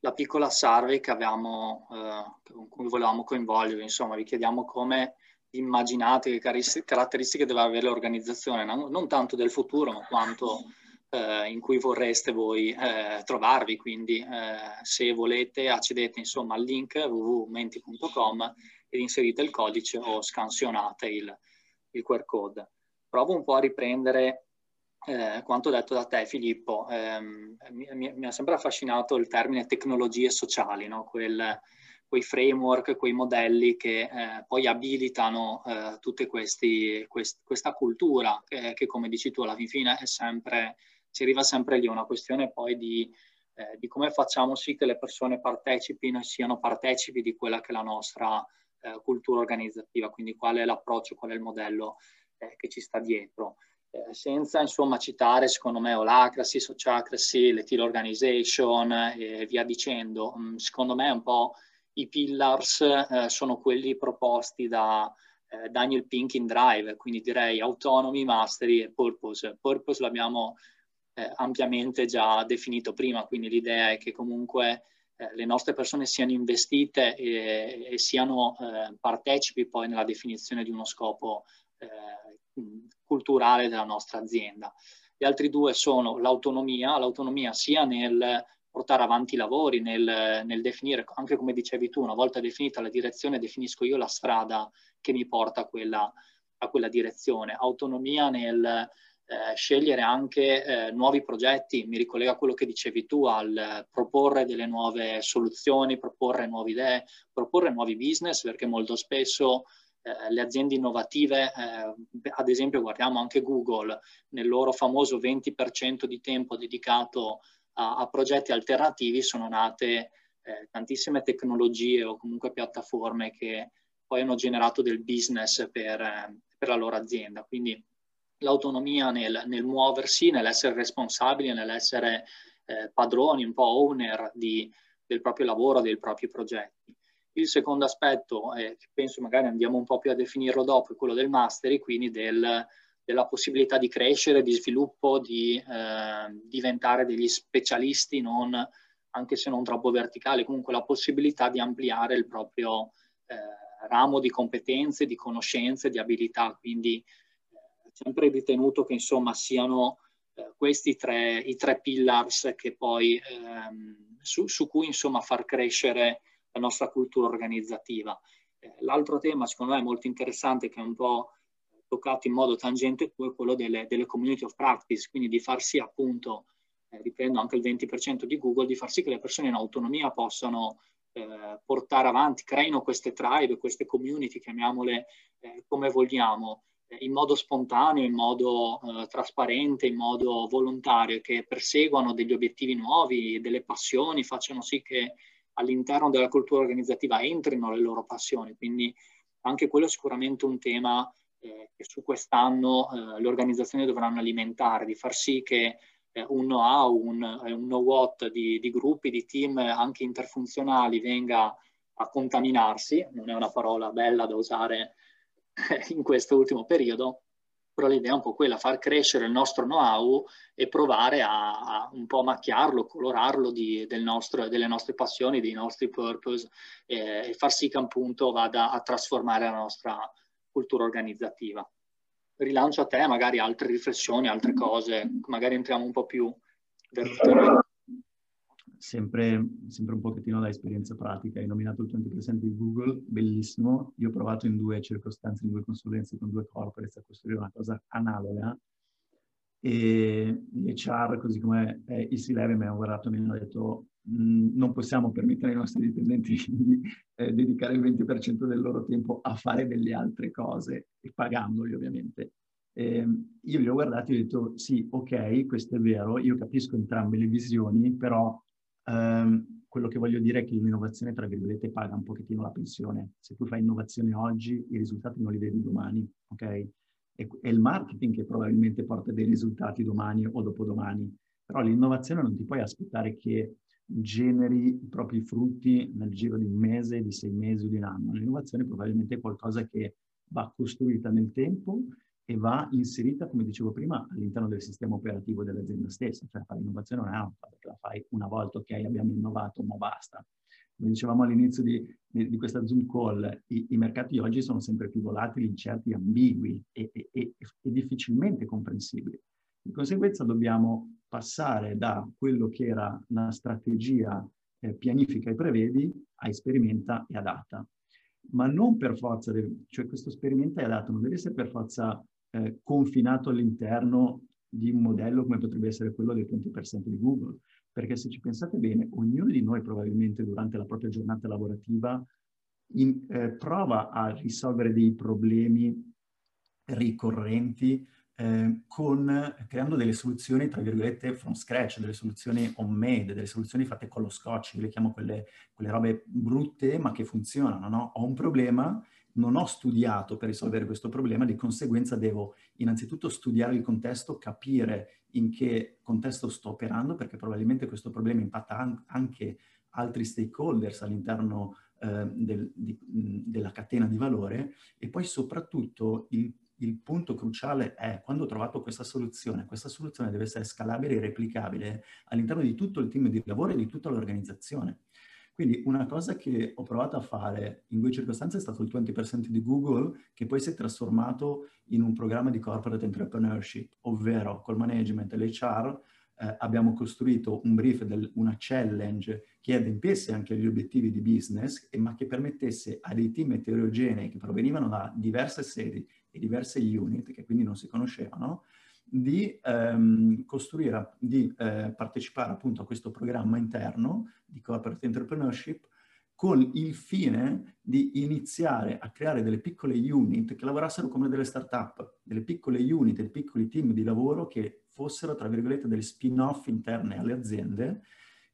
la piccola survey che avevamo, eh, con cui volevamo coinvolgervi, insomma vi chiediamo come immaginate che caratteristiche deve avere l'organizzazione, non, tanto del futuro, ma quanto eh, in cui vorreste voi eh, trovarvi. Quindi eh, se volete accedete insomma al link www.menti.com ed inserite il codice o scansionate il, il QR code. Provo un po' a riprendere eh, quanto detto da te Filippo. Eh, mi, mi, ha sempre affascinato il termine tecnologie sociali, no? Quel, quei framework, quei modelli che eh, poi abilitano eh, questi, quest, questa cultura che, che, come dici tu alla fine è sempre, si arriva sempre lì, una questione poi di, eh, di come facciamo sì che le persone partecipino e siano partecipi di quella che è la nostra eh, cultura organizzativa, quindi qual è l'approccio, qual è il modello eh, che ci sta dietro. Eh, senza insomma citare secondo me Holacracy, Sociacracy, le Teal Organization e via dicendo, mm, secondo me un po' i pillars eh, sono quelli proposti da eh, Daniel Pink in Drive, quindi direi autonomy, mastery e purpose. Purpose l'abbiamo eh, ampiamente già definito prima, quindi l'idea è che comunque eh, le nostre persone siano investite e, e siano eh, partecipi poi nella definizione di uno scopo eh, culturale della nostra azienda. Gli altri due sono l'autonomia, l'autonomia sia nel portare avanti i lavori, nel, nel, definire, anche come dicevi tu, una volta definita la direzione, definisco io la strada che mi porta a quella, a quella direzione. Autonomia nel eh, scegliere anche eh, nuovi progetti, mi ricollega a quello che dicevi tu, al proporre delle nuove soluzioni, proporre nuove idee, proporre nuovi business, perché molto spesso eh, le aziende innovative, eh, ad esempio guardiamo anche Google, nel loro famoso 20% di tempo dedicato a, a progetti alternativi sono nate eh, tantissime tecnologie o comunque piattaforme che poi hanno generato del business per, eh, per la loro azienda. Quindi l'autonomia nel, nel muoversi, nell'essere responsabili, nell'essere eh, padroni, un po' owner di, del proprio lavoro, dei propri progetti. Il secondo aspetto, eh, penso magari andiamo un po' più a definirlo dopo, è quello del mastery, quindi del, della possibilità di crescere, di sviluppo, di eh, diventare degli specialisti, non, anche se non troppo verticali, comunque la possibilità di ampliare il proprio eh, ramo di competenze, di conoscenze, di abilità. Quindi eh, sempre ritenuto che insomma siano eh, questi tre, i tre pillars che poi, ehm, su, su, cui insomma far crescere la nostra cultura organizzativa. Eh, l'altro tema secondo me molto interessante che è un po' toccato in modo tangente è quello delle, delle community of practice, quindi di far sì appunto, eh, riprendo anche il 20% di Google, di far sì che le persone in autonomia possano eh, portare avanti, creino queste tribe, queste community, chiamiamole eh, come vogliamo, eh, in modo spontaneo, in modo eh, trasparente, in modo volontario, che perseguano degli obiettivi nuovi, delle passioni, facciano sì che all'interno della cultura organizzativa entrino le loro passioni. Quindi anche quello è sicuramente un tema eh, che su quest'anno eh, le organizzazioni dovranno alimentare, di far sì che eh, un know-how, un, eh, un know-what di, di, gruppi, di team anche interfunzionali venga a contaminarsi, non è una parola bella da usare in questo ultimo periodo, però l'idea è un po' quella, far crescere il nostro know-how e provare a, a un po' macchiarlo, colorarlo di, del nostro, delle nostre passioni, dei nostri purpose eh, e far sì che appunto vada a trasformare la nostra cultura organizzativa. Rilancio a te magari altre riflessioni, altre cose, magari entriamo un po' più velocemente sempre, sempre un pochettino da esperienza pratica. Hai nominato il 20% di Google, bellissimo. Io ho provato in due circostanze, in due consulenze con due corporates a costruire una cosa analoga e l'HR, così come eh, il C-Level, mi hanno guardato e mi hanno detto non possiamo permettere ai nostri dipendenti di eh, dedicare il 20% del loro tempo a fare delle altre cose, e pagandoli ovviamente. Eh, io li ho guardati e ho detto sì, ok, questo è vero, io capisco entrambe le visioni, però Um, quello che voglio dire è che l'innovazione, tra virgolette, paga un pochettino la pensione. Se tu fai innovazione oggi, i risultati non li vedi domani, ok? È, è il marketing che probabilmente porta dei risultati domani o dopodomani. Però l'innovazione non ti puoi aspettare che generi i propri frutti nel giro di un mese, di sei mesi o di un anno. L'innovazione probabilmente è qualcosa che va costruita nel tempo e va inserita, come dicevo prima, all'interno del sistema operativo dell'azienda stessa. Cioè fare innovazione non è una che la fai una volta, ok, abbiamo innovato, ma basta. Come dicevamo all'inizio di, di, di questa Zoom call, i, i, mercati oggi sono sempre più volatili, incerti, ambigui e, e, e, e difficilmente comprensibili. Di conseguenza dobbiamo passare da quello che era una strategia eh, pianifica e prevedi a sperimenta e adatta ma non per forza, deve, cioè questo sperimenta e adatta non deve essere per forza eh, confinato all'interno di un modello come potrebbe essere quello del 20% di Google. Perché se ci pensate bene, ognuno di noi probabilmente durante la propria giornata lavorativa in, eh, prova a risolvere dei problemi ricorrenti eh, con, creando delle soluzioni, tra virgolette, from scratch, delle soluzioni homemade, delle soluzioni fatte con lo scotch, io le chiamo quelle, quelle robe brutte ma che funzionano, no? Ho un problema, non ho studiato per risolvere questo problema, di conseguenza devo innanzitutto studiare il contesto, capire in che contesto sto operando, perché probabilmente questo problema impatta an- anche altri stakeholders all'interno eh, del, di, della catena di valore e poi soprattutto il, il, punto cruciale è quando ho trovato questa soluzione, questa soluzione deve essere scalabile e replicabile all'interno di tutto il team di lavoro e di tutta l'organizzazione. Quindi una cosa che ho provato a fare in due circostanze è stato il 20% di Google, che poi si è trasformato in un programma di corporate entrepreneurship, ovvero col management e l'HR eh, abbiamo costruito un brief, del, una challenge che adempiesse anche agli obiettivi di business, ma che permettesse a dei team eterogenei che provenivano da diverse sedi e diverse unit, che quindi non si conoscevano, di ehm, costruire, di eh, partecipare appunto a questo programma interno di corporate entrepreneurship con il fine di iniziare a creare delle piccole unit che lavorassero come delle start-up, delle piccole unit, dei piccoli team di lavoro che fossero, tra virgolette, delle spin-off interne alle aziende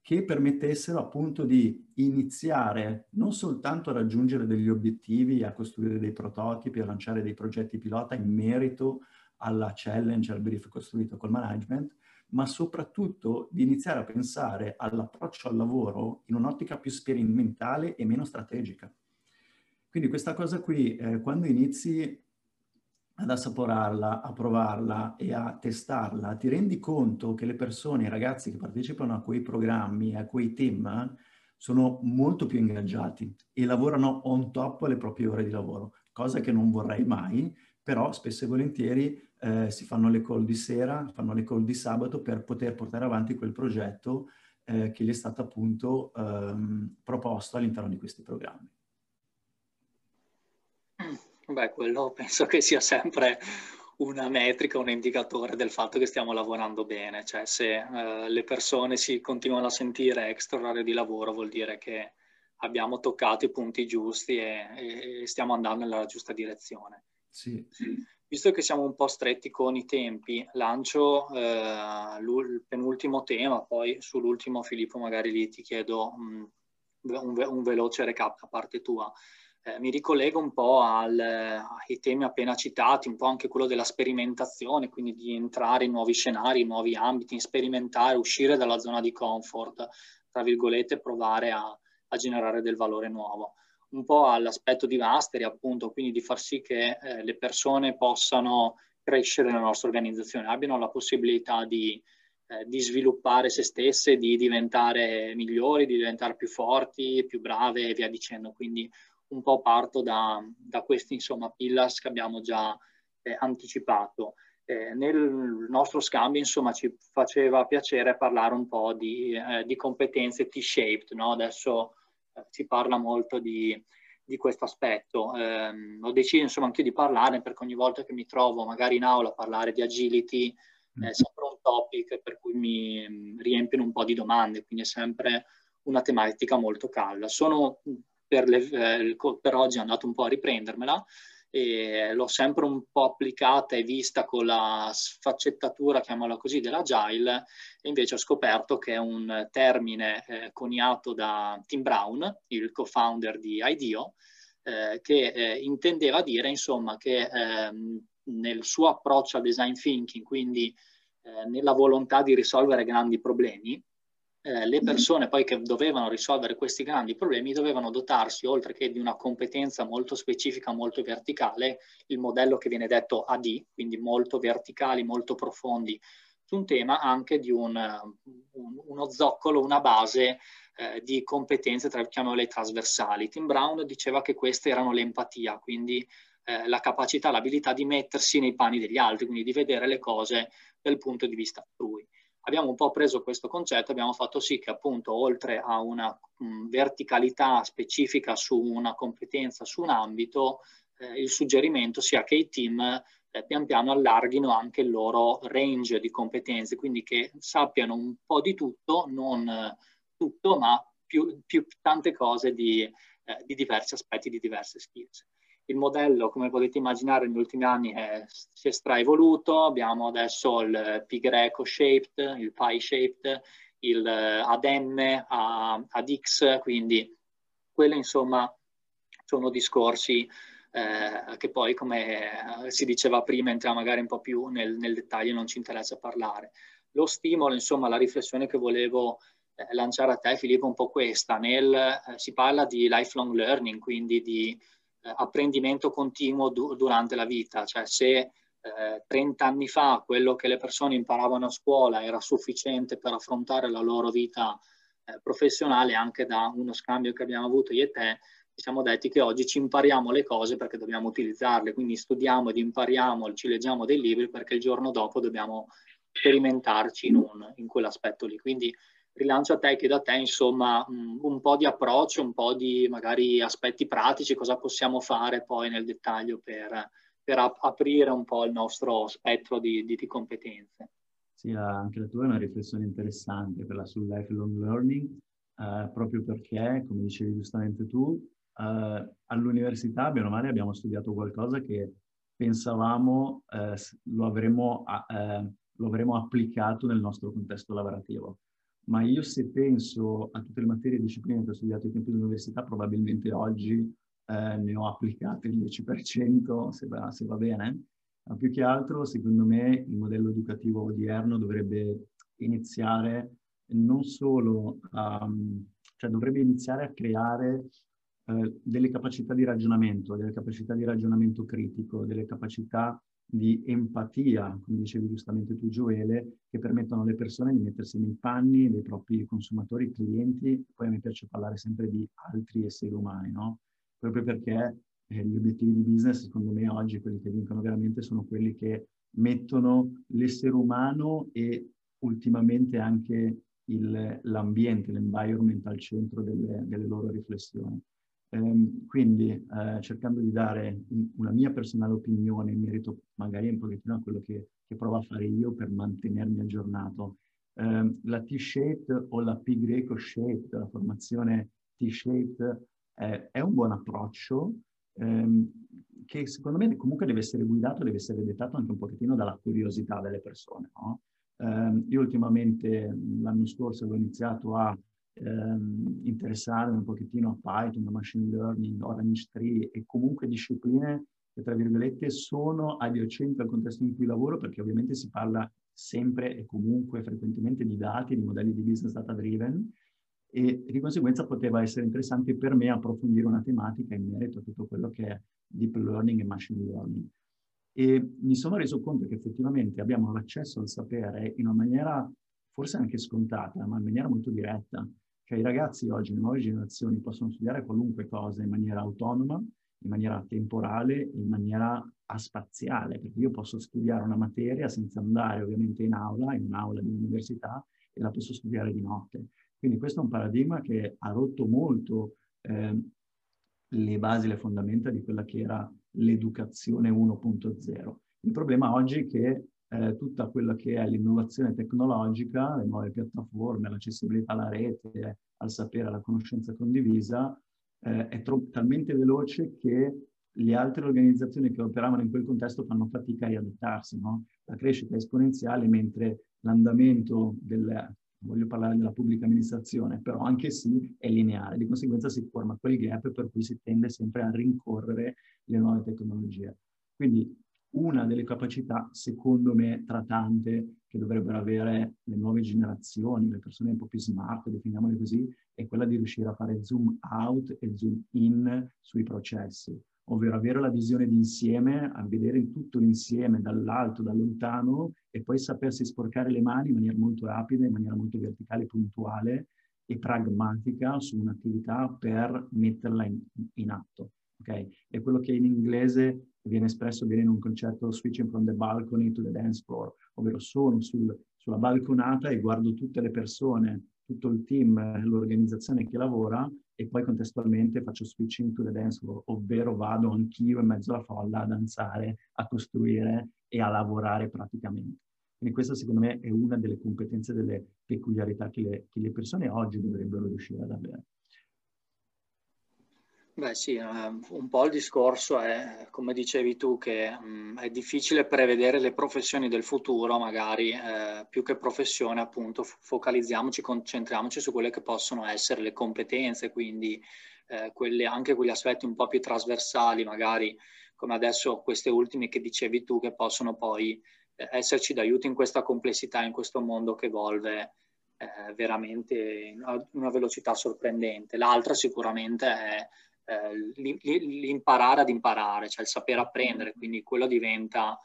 che permettessero appunto di iniziare non soltanto a raggiungere degli obiettivi, a costruire dei prototipi, a lanciare dei progetti pilota in merito alla challenge, al brief costruito col management, ma soprattutto di iniziare a pensare all'approccio al lavoro in un'ottica più sperimentale e meno strategica. Quindi questa cosa qui, eh, quando inizi ad assaporarla, a provarla e a testarla, ti rendi conto che le persone, i ragazzi che partecipano a quei programmi, a quei team, sono molto più ingaggiati e lavorano on top alle proprie ore di lavoro, cosa che non vorrei mai, però spesso e volentieri eh, si fanno le call di sera, fanno le call di sabato per poter portare avanti quel progetto eh, che gli è stato appunto ehm, proposto all'interno di questi programmi. Beh, quello penso che sia sempre una metrica, un indicatore del fatto che stiamo lavorando bene, cioè se eh, le persone si continuano a sentire extra orario di lavoro vuol dire che abbiamo toccato i punti giusti e, e stiamo andando nella giusta direzione. Sì. Visto che siamo un po' stretti con i tempi, lancio eh, il penultimo tema, poi sull'ultimo Filippo magari lì ti chiedo mh, mm, un, un, veloce recap da parte tua. Eh, mi ricollego un po' al, ai temi appena citati, un po' anche quello della sperimentazione, quindi di entrare in nuovi scenari, in nuovi ambiti, sperimentare, uscire dalla zona di comfort, tra virgolette, provare a, a generare del valore nuovo un po' all'aspetto di mastery, appunto, quindi di far sì che eh, le persone possano crescere nella nostra organizzazione, abbiano la possibilità di, eh, di sviluppare se stesse, di diventare migliori, di diventare più forti, più brave e via dicendo. Quindi un po' parto da, da questi insomma pillars che abbiamo già eh, anticipato. Eh, nel nostro scambio insomma ci faceva piacere parlare un po' di, eh, di competenze T-shaped, no? adesso eh, si parla molto di, di questo aspetto. Eh, ho deciso insomma anche di parlarne perché ogni volta che mi trovo magari in aula a parlare di agility è mm. sempre un topic per cui mi mm, riempiono un po' di domande, quindi è sempre una tematica molto calda. Sono per, le, eh, per oggi andato un po' a riprendermela e l'ho sempre un po' applicata e vista con la sfaccettatura, chiamiamola così, dell'agile e invece ho scoperto che è un termine eh, coniato da Tim Brown, il co-founder di IDEO, eh, che eh, intendeva dire insomma che ehm, nel suo approccio al design thinking, quindi eh, nella volontà di risolvere grandi problemi, eh, le persone poi che dovevano risolvere questi grandi problemi dovevano dotarsi, oltre che di una competenza molto specifica, molto verticale, il modello che viene detto AD, quindi molto verticali, molto profondi su un tema, anche di un, un, uno zoccolo, una base eh, di competenze, tra, chiamiamole trasversali. Tim Brown diceva che queste erano l'empatia, quindi eh, la capacità, l'abilità di mettersi nei panni degli altri, quindi di vedere le cose dal punto di vista altrui abbiamo un po' preso questo concetto abbiamo fatto sì che appunto oltre a una mh, verticalità specifica su una competenza, su un ambito, eh, il suggerimento sia che i team eh, pian piano allarghino anche il loro range di competenze, quindi che sappiano un po' di tutto, non eh, tutto, ma più, più tante cose di, eh, di diversi aspetti, di diverse skills. Il modello, come potete immaginare, negli ultimi anni è, si è straevoluto. Abbiamo adesso il pi greco shaped, il pi shaped, il ad m, ad x, quindi quelli insomma sono discorsi eh, che poi, come si diceva prima, entriamo magari un po' più nel, nel dettaglio, non ci interessa parlare. Lo stimolo, insomma, la riflessione che volevo eh, lanciare a te, Filippo, è un po' questa. Nel, eh, si parla di lifelong learning, quindi di eh, apprendimento continuo du- durante la vita, cioè se eh, 30 anni fa quello che le persone imparavano a scuola era sufficiente per affrontare la loro vita eh, professionale, anche da uno scambio che abbiamo avuto io e te, ci siamo detti che oggi ci impariamo le cose perché dobbiamo utilizzarle, quindi studiamo ed impariamo, ci leggiamo dei libri perché il giorno dopo dobbiamo sperimentarci in, un, in quell'aspetto lì. Quindi rilancio a te, chiedo a te insomma un, po' di approccio, un po' di magari aspetti pratici, cosa possiamo fare poi nel dettaglio per, per ap- aprire un po' il nostro spettro di, di, di competenze. Sì, anche la tua è una riflessione interessante, quella sul lifelong learning, eh, proprio perché, come dicevi giustamente tu, eh, all'università, bene o male, abbiamo studiato qualcosa che pensavamo eh, lo, avremmo, eh, lo avremmo applicato nel nostro contesto lavorativo ma io se penso a tutte le materie e discipline che ho studiato ai tempi dell'università, probabilmente oggi eh, ne ho applicate il 10%, se va, se va bene. Ma più che altro, secondo me, il modello educativo odierno dovrebbe iniziare non solo a, cioè dovrebbe iniziare a creare eh, delle capacità di ragionamento, delle capacità di ragionamento critico, delle capacità di empatia, come dicevi giustamente tu Gioele, che permettono alle persone di mettersi nei panni dei propri consumatori, clienti, poi a me piace parlare sempre di altri esseri umani, no? Proprio perché eh, gli obiettivi di business, secondo me, oggi quelli che vincono veramente sono quelli che mettono l'essere umano e ultimamente anche il, l'ambiente, l'environment al centro delle, delle loro riflessioni. Ehm, quindi eh, cercando di dare una mia personale opinione in merito magari un pochettino a quello che, che provo a fare io per mantenermi aggiornato. Eh, la T-shaped o la P greco shaped, la formazione T-shaped eh, è un buon approccio ehm, che secondo me comunque deve essere guidato, deve essere dettato anche un pochettino dalla curiosità delle persone. No? Ehm, io ultimamente l'anno scorso ho iniziato a ehm, interessarmi un pochettino a Python, a machine learning, Orange Tree e comunque discipline che tra virgolette sono adiacenti al contesto in cui lavoro perché ovviamente si parla sempre e comunque frequentemente di dati, di modelli di business data driven e di conseguenza poteva essere interessante per me approfondire una tematica in merito a tutto quello che è deep learning e machine learning. E mi sono reso conto che effettivamente abbiamo l'accesso al sapere in una maniera forse anche scontata, ma in maniera molto diretta. Cioè i ragazzi oggi, le nuove generazioni, possono studiare qualunque cosa in maniera autonoma, in maniera temporale, in maniera aspaziale, perché io posso studiare una materia senza andare ovviamente in aula, in un'aula di università, e la posso studiare di notte. Quindi questo è un paradigma che ha rotto molto eh, le basi, le fondamenta di quella che era l'educazione 1.0. Il problema oggi è che eh, tutta quella che è l'innovazione tecnologica, le nuove piattaforme, l'accessibilità alla rete, al sapere, alla conoscenza condivisa, eh, è tro- talmente veloce che le altre organizzazioni che operavano in quel contesto fanno fatica a riadattarsi. No? La crescita è esponenziale mentre l'andamento del, voglio parlare della pubblica amministrazione, però anche sì è lineare, di conseguenza si forma quel gap per cui si tende sempre a rincorrere le nuove tecnologie. Quindi una delle capacità, secondo me, tra tante che dovrebbero avere le nuove generazioni, le persone un po' più smart, definiamole così, è quella di riuscire a fare zoom out e zoom in sui processi, ovvero avere la visione d'insieme, a vedere tutto l'insieme dall'alto, da lontano e poi sapersi sporcare le mani in maniera molto rapida, in maniera molto verticale, puntuale e pragmatica su un'attività per metterla in, in atto. Okay? È quello che in inglese viene espresso bene in un concetto switching from the balcony to the dance floor, ovvero sono sul, sulla balconata e guardo tutte le persone, tutto il team, l'organizzazione che lavora e poi contestualmente faccio switching to the dance floor, ovvero vado anch'io in mezzo alla folla a danzare, a costruire e a lavorare praticamente. Quindi questa secondo me è una delle competenze, delle peculiarità che le, che le persone oggi dovrebbero riuscire ad avere. Beh sì, eh, un po' il discorso è, come dicevi tu, che mm, è difficile prevedere le professioni del futuro, magari eh, più che professione, appunto, focalizziamoci, concentriamoci su quelle che possono essere le competenze, quindi eh, quelle, anche quegli aspetti un po' più trasversali, magari come adesso queste ultime che dicevi tu, che possono poi eh, esserci d'aiuto in questa complessità, in questo mondo che evolve eh, veramente a una velocità sorprendente. L'altra sicuramente è l'imparare ad imparare, cioè il sapere apprendere, quindi quello diventa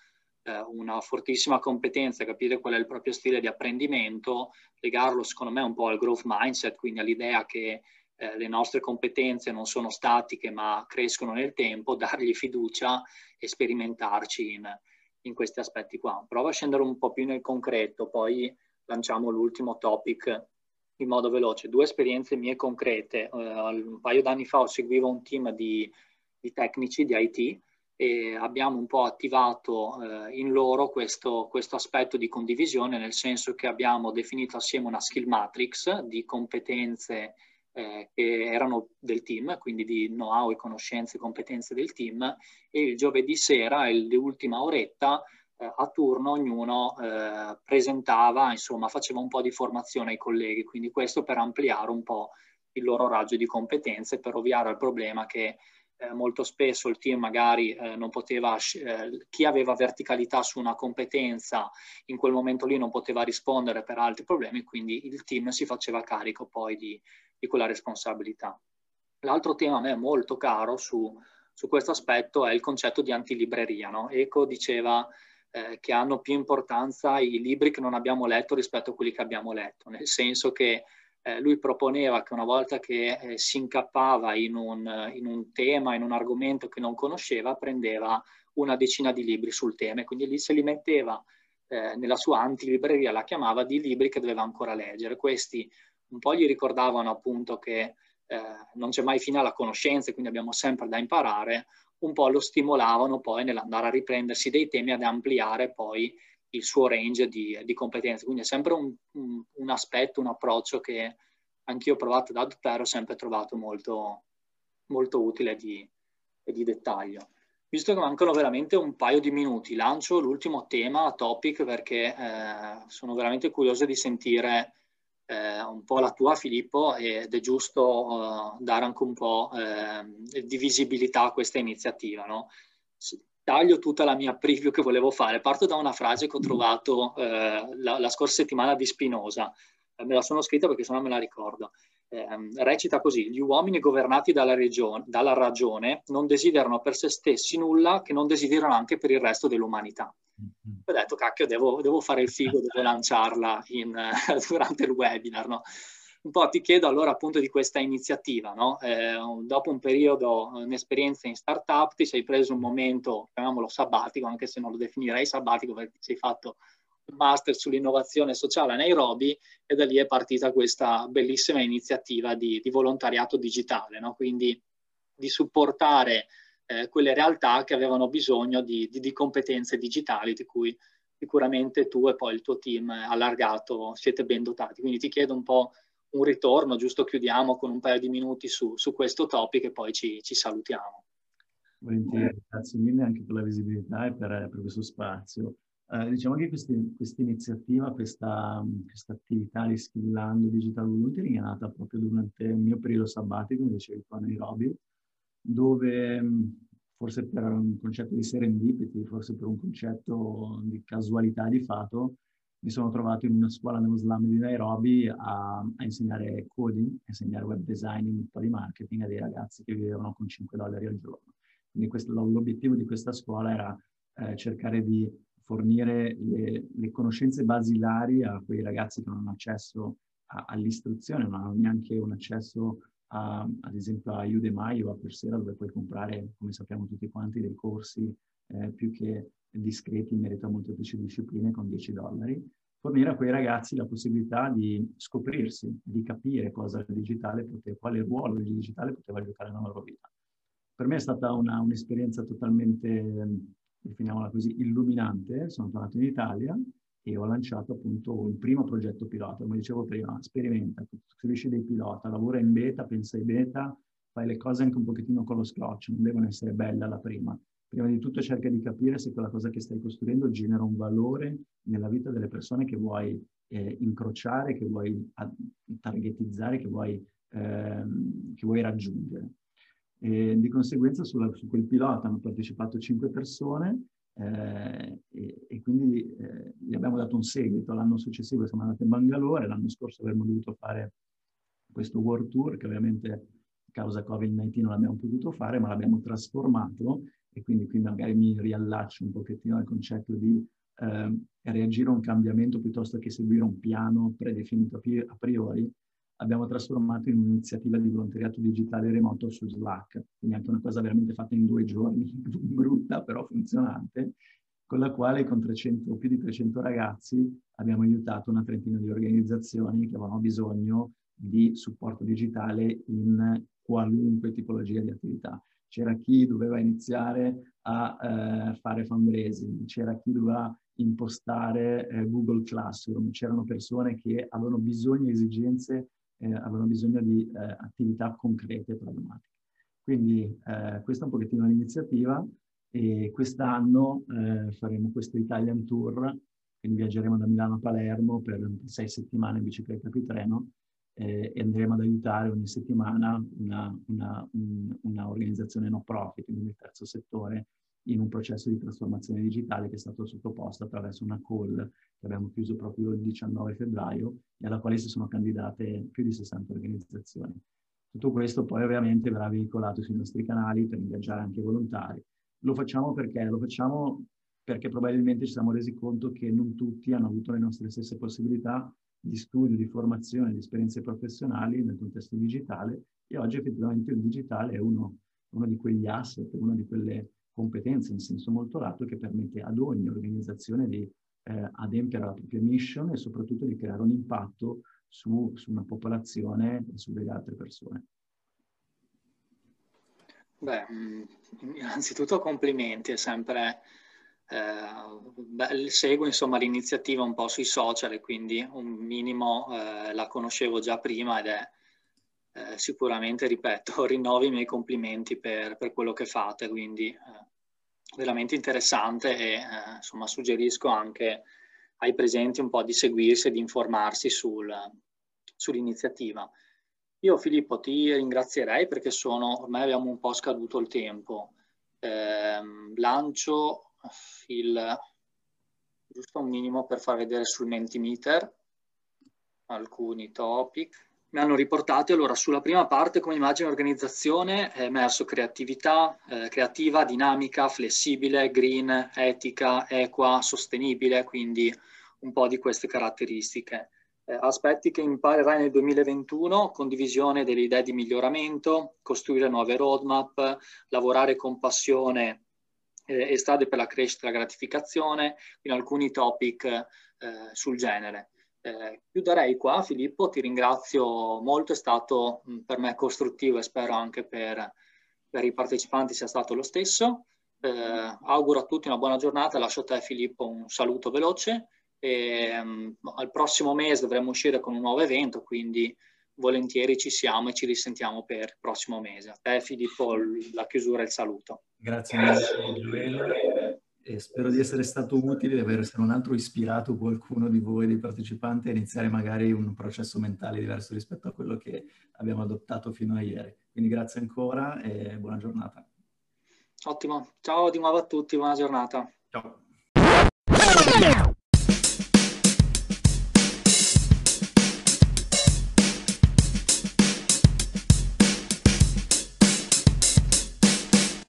eh, una fortissima competenza, capire qual è il proprio stile di apprendimento, legarlo secondo me un po' al growth mindset, quindi all'idea che eh, le nostre competenze non sono statiche ma crescono nel tempo, dargli fiducia e sperimentarci in, in questi aspetti qua. Prova a scendere un po' più nel concreto, poi lanciamo l'ultimo topic in modo veloce. Due esperienze mie concrete. Uh, un paio d'anni fa seguivo un team di, di, tecnici di IT e abbiamo un po' attivato uh, in loro questo, questo, aspetto di condivisione, nel senso che abbiamo definito assieme una skill matrix di competenze eh, che erano del team, quindi di know-how e conoscenze e competenze del team, e il giovedì sera, l'ultima oretta, eh, a turno ognuno eh, presentava, insomma, faceva un po' di formazione ai colleghi, quindi questo per ampliare un po' il loro raggio di competenze, per ovviare al problema che eh, molto spesso il team magari eh, non poteva, eh, chi aveva verticalità su una competenza in quel momento lì non poteva rispondere per altri problemi, quindi il team si faceva carico poi di, di quella responsabilità. L'altro tema a me molto caro su, su questo aspetto è il concetto di antilibreria. No? Eco diceva eh, che hanno più importanza i libri che non abbiamo letto rispetto a quelli che abbiamo letto, nel senso che eh, lui proponeva che una volta che eh, si incappava in un, in un, tema, in un argomento che non conosceva, prendeva una decina di libri sul tema e quindi lì se li metteva eh, nella sua antilibreria, la chiamava di libri che doveva ancora leggere. Questi un po' gli ricordavano appunto che eh, non c'è mai fine alla conoscenza, quindi abbiamo sempre da imparare, un po' lo stimolavano poi nell'andare a riprendersi dei temi ad ampliare poi il suo range di, di competenze. Quindi è sempre un, un, un, aspetto, un approccio che anch'io ho provato ad adottare, ho sempre trovato molto, molto utile di, e di dettaglio. Visto che mancano veramente un paio di minuti, lancio l'ultimo tema, topic, perché eh, sono veramente curioso di sentire eh, un po' la tua Filippo ed è giusto uh, dare anche un po' eh, di visibilità a questa iniziativa. No? Taglio tutta la mia preview che volevo fare, parto da una frase che ho trovato eh, la, la, scorsa settimana di Spinoza, me la sono scritta perché sennò me la ricordo. Eh, recita così, gli uomini governati dalla, regione, dalla ragione non desiderano per se stessi nulla che non desiderano anche per il resto dell'umanità. Mm-hmm. Ho detto, cacchio, devo, devo fare il figo, devo lanciarla in, durante il webinar, no? Un po' ti chiedo allora appunto di questa iniziativa, no? eh, dopo un periodo, un'esperienza in startup, ti sei preso un momento, chiamiamolo sabbatico, anche se non lo definirei sabbatico perché sei fatto master sull'innovazione sociale a Nairobi e da lì è partita questa bellissima iniziativa di, di volontariato digitale, no? quindi di supportare eh, quelle realtà che avevano bisogno di, di, di, competenze digitali di cui sicuramente tu e poi il tuo team allargato siete ben dotati. Quindi ti chiedo un po' un ritorno, giusto chiudiamo con un paio di minuti su, su questo topic e poi ci, ci salutiamo. Volentieri, grazie mille anche per la visibilità e per, per questo spazio. Eh, diciamo che questa iniziativa, questa, attività di Skillando Digital Volunteering è nata proprio durante il mio periodo sabbatico, come dicevi tu a Nairobi, dove forse per un concetto di serendipity, forse per un concetto di casualità di fatto, mi sono trovato in una scuola nello slam di Nairobi a, a insegnare coding, a insegnare web design un po' di marketing a dei ragazzi che vivevano con 5 dollari al giorno. Quindi questo, l'obiettivo di questa scuola era eh, cercare di fornire le, le, conoscenze basilari a quei ragazzi che non hanno accesso a, all'istruzione, non hanno neanche un accesso a, ad esempio a Udemy o a Coursera dove puoi comprare, come sappiamo tutti quanti, dei corsi eh, più che discreti in merito a molteplici discipline con 10 dollari, fornire a quei ragazzi la possibilità di scoprirsi, di capire cosa il digitale poteva, quale ruolo il digitale poteva giocare nella loro vita. Per me è stata una, un'esperienza totalmente, definiamola così, illuminante. Sono tornato in Italia e ho lanciato appunto il primo progetto pilota. Come dicevo prima, sperimenta, costruisci dei pilota, lavora in beta, pensa in beta, fai le cose anche un pochettino con lo scotch, non devono essere belle alla prima prima di tutto cerca di capire se quella cosa che stai costruendo genera un valore nella vita delle persone che vuoi eh, incrociare, che vuoi targetizzare, che vuoi, ehm, che vuoi raggiungere. E di conseguenza sulla, su quel pilota hanno partecipato cinque persone eh, e, e, quindi eh, gli abbiamo dato un seguito. L'anno successivo siamo andati a Bangalore, l'anno scorso avremmo dovuto fare questo World Tour che ovviamente causa Covid-19 non abbiamo potuto fare, ma l'abbiamo trasformato e quindi qui magari mi riallaccio un pochettino al concetto di eh, reagire a un cambiamento piuttosto che seguire un piano predefinito a priori, abbiamo trasformato in un'iniziativa di volontariato digitale remoto su Slack, quindi anche una cosa veramente fatta in due giorni, brutta però funzionante, con la quale con 300, più di 300 ragazzi abbiamo aiutato una trentina di organizzazioni che avevano bisogno di supporto digitale in qualunque tipologia di attività. C'era chi doveva iniziare a eh, fare fundraising, c'era chi doveva impostare eh, Google Classroom, c'erano persone che avevano bisogno, esigenze, eh, avevano bisogno di eh, attività concrete e pragmatiche. Quindi eh, questa è un pochettino l'iniziativa e quest'anno eh, faremo questo Italian Tour, quindi viaggeremo da Milano a Palermo per sei settimane in bicicletta più treno eh, e andremo ad aiutare ogni settimana una, una, un, una organizzazione no profit, quindi il terzo settore, in un processo di trasformazione digitale che è stato sottoposto attraverso una call che abbiamo chiuso proprio il 19 febbraio e alla quale si sono candidate più di 60 organizzazioni. Tutto questo poi ovviamente verrà veicolato sui nostri canali per ingaggiare anche volontari. Lo facciamo perché? Lo facciamo perché probabilmente ci siamo resi conto che non tutti hanno avuto le nostre stesse possibilità di studio, di formazione, di esperienze professionali nel contesto digitale e oggi effettivamente il digitale è uno, uno di quegli asset, una di quelle competenze in senso molto lato che permette ad ogni organizzazione di eh, adempiere alla propria mission e soprattutto di creare un impatto su, su una popolazione e su delle altre persone. Beh, mm, innanzitutto complimenti, è sempre eh, seguo insomma l'iniziativa un po' sui social e quindi un minimo eh, la conoscevo già prima ed è eh, sicuramente, ripeto, rinnovo i miei complimenti per, per quello che fate, quindi eh, veramente interessante e eh, insomma suggerisco anche ai presenti un po' di seguirsi e di informarsi sul, sull'iniziativa. Io Filippo ti ringrazierei perché sono, ormai abbiamo un po' scaduto il tempo. Eh, lancio il giusto un minimo per far vedere sul Mentimeter alcuni topic. Mi hanno riportati. Allora, sulla prima parte, come immagine organizzazione, è emerso creatività, eh, creativa, dinamica, flessibile, green, etica, equa, sostenibile, quindi un po' di queste caratteristiche. Eh, aspetti che imparerai nel 2021, condivisione delle idee di miglioramento, costruire nuove roadmap, lavorare con passione eh, e strade per la crescita e la gratificazione, in alcuni topic eh, sul genere. Eh, chiuderei qua, Filippo, ti ringrazio molto, è stato per me costruttivo e spero anche per, per i partecipanti sia stato lo stesso. Eh, auguro a tutti una buona giornata, lascio a te Filippo un saluto veloce e mh, al prossimo mese dovremo uscire con un nuovo evento, quindi volentieri ci siamo e ci risentiamo per il prossimo mese. A te Filippo la chiusura e il saluto. Grazie mille e spero di essere stato utile, di aver se non altro ispirato qualcuno di voi, dei partecipanti, a iniziare magari un processo mentale diverso rispetto a quello che abbiamo adottato fino a ieri. Quindi grazie ancora e buona giornata. Ottimo, ciao di nuovo a tutti, buona giornata. Ciao.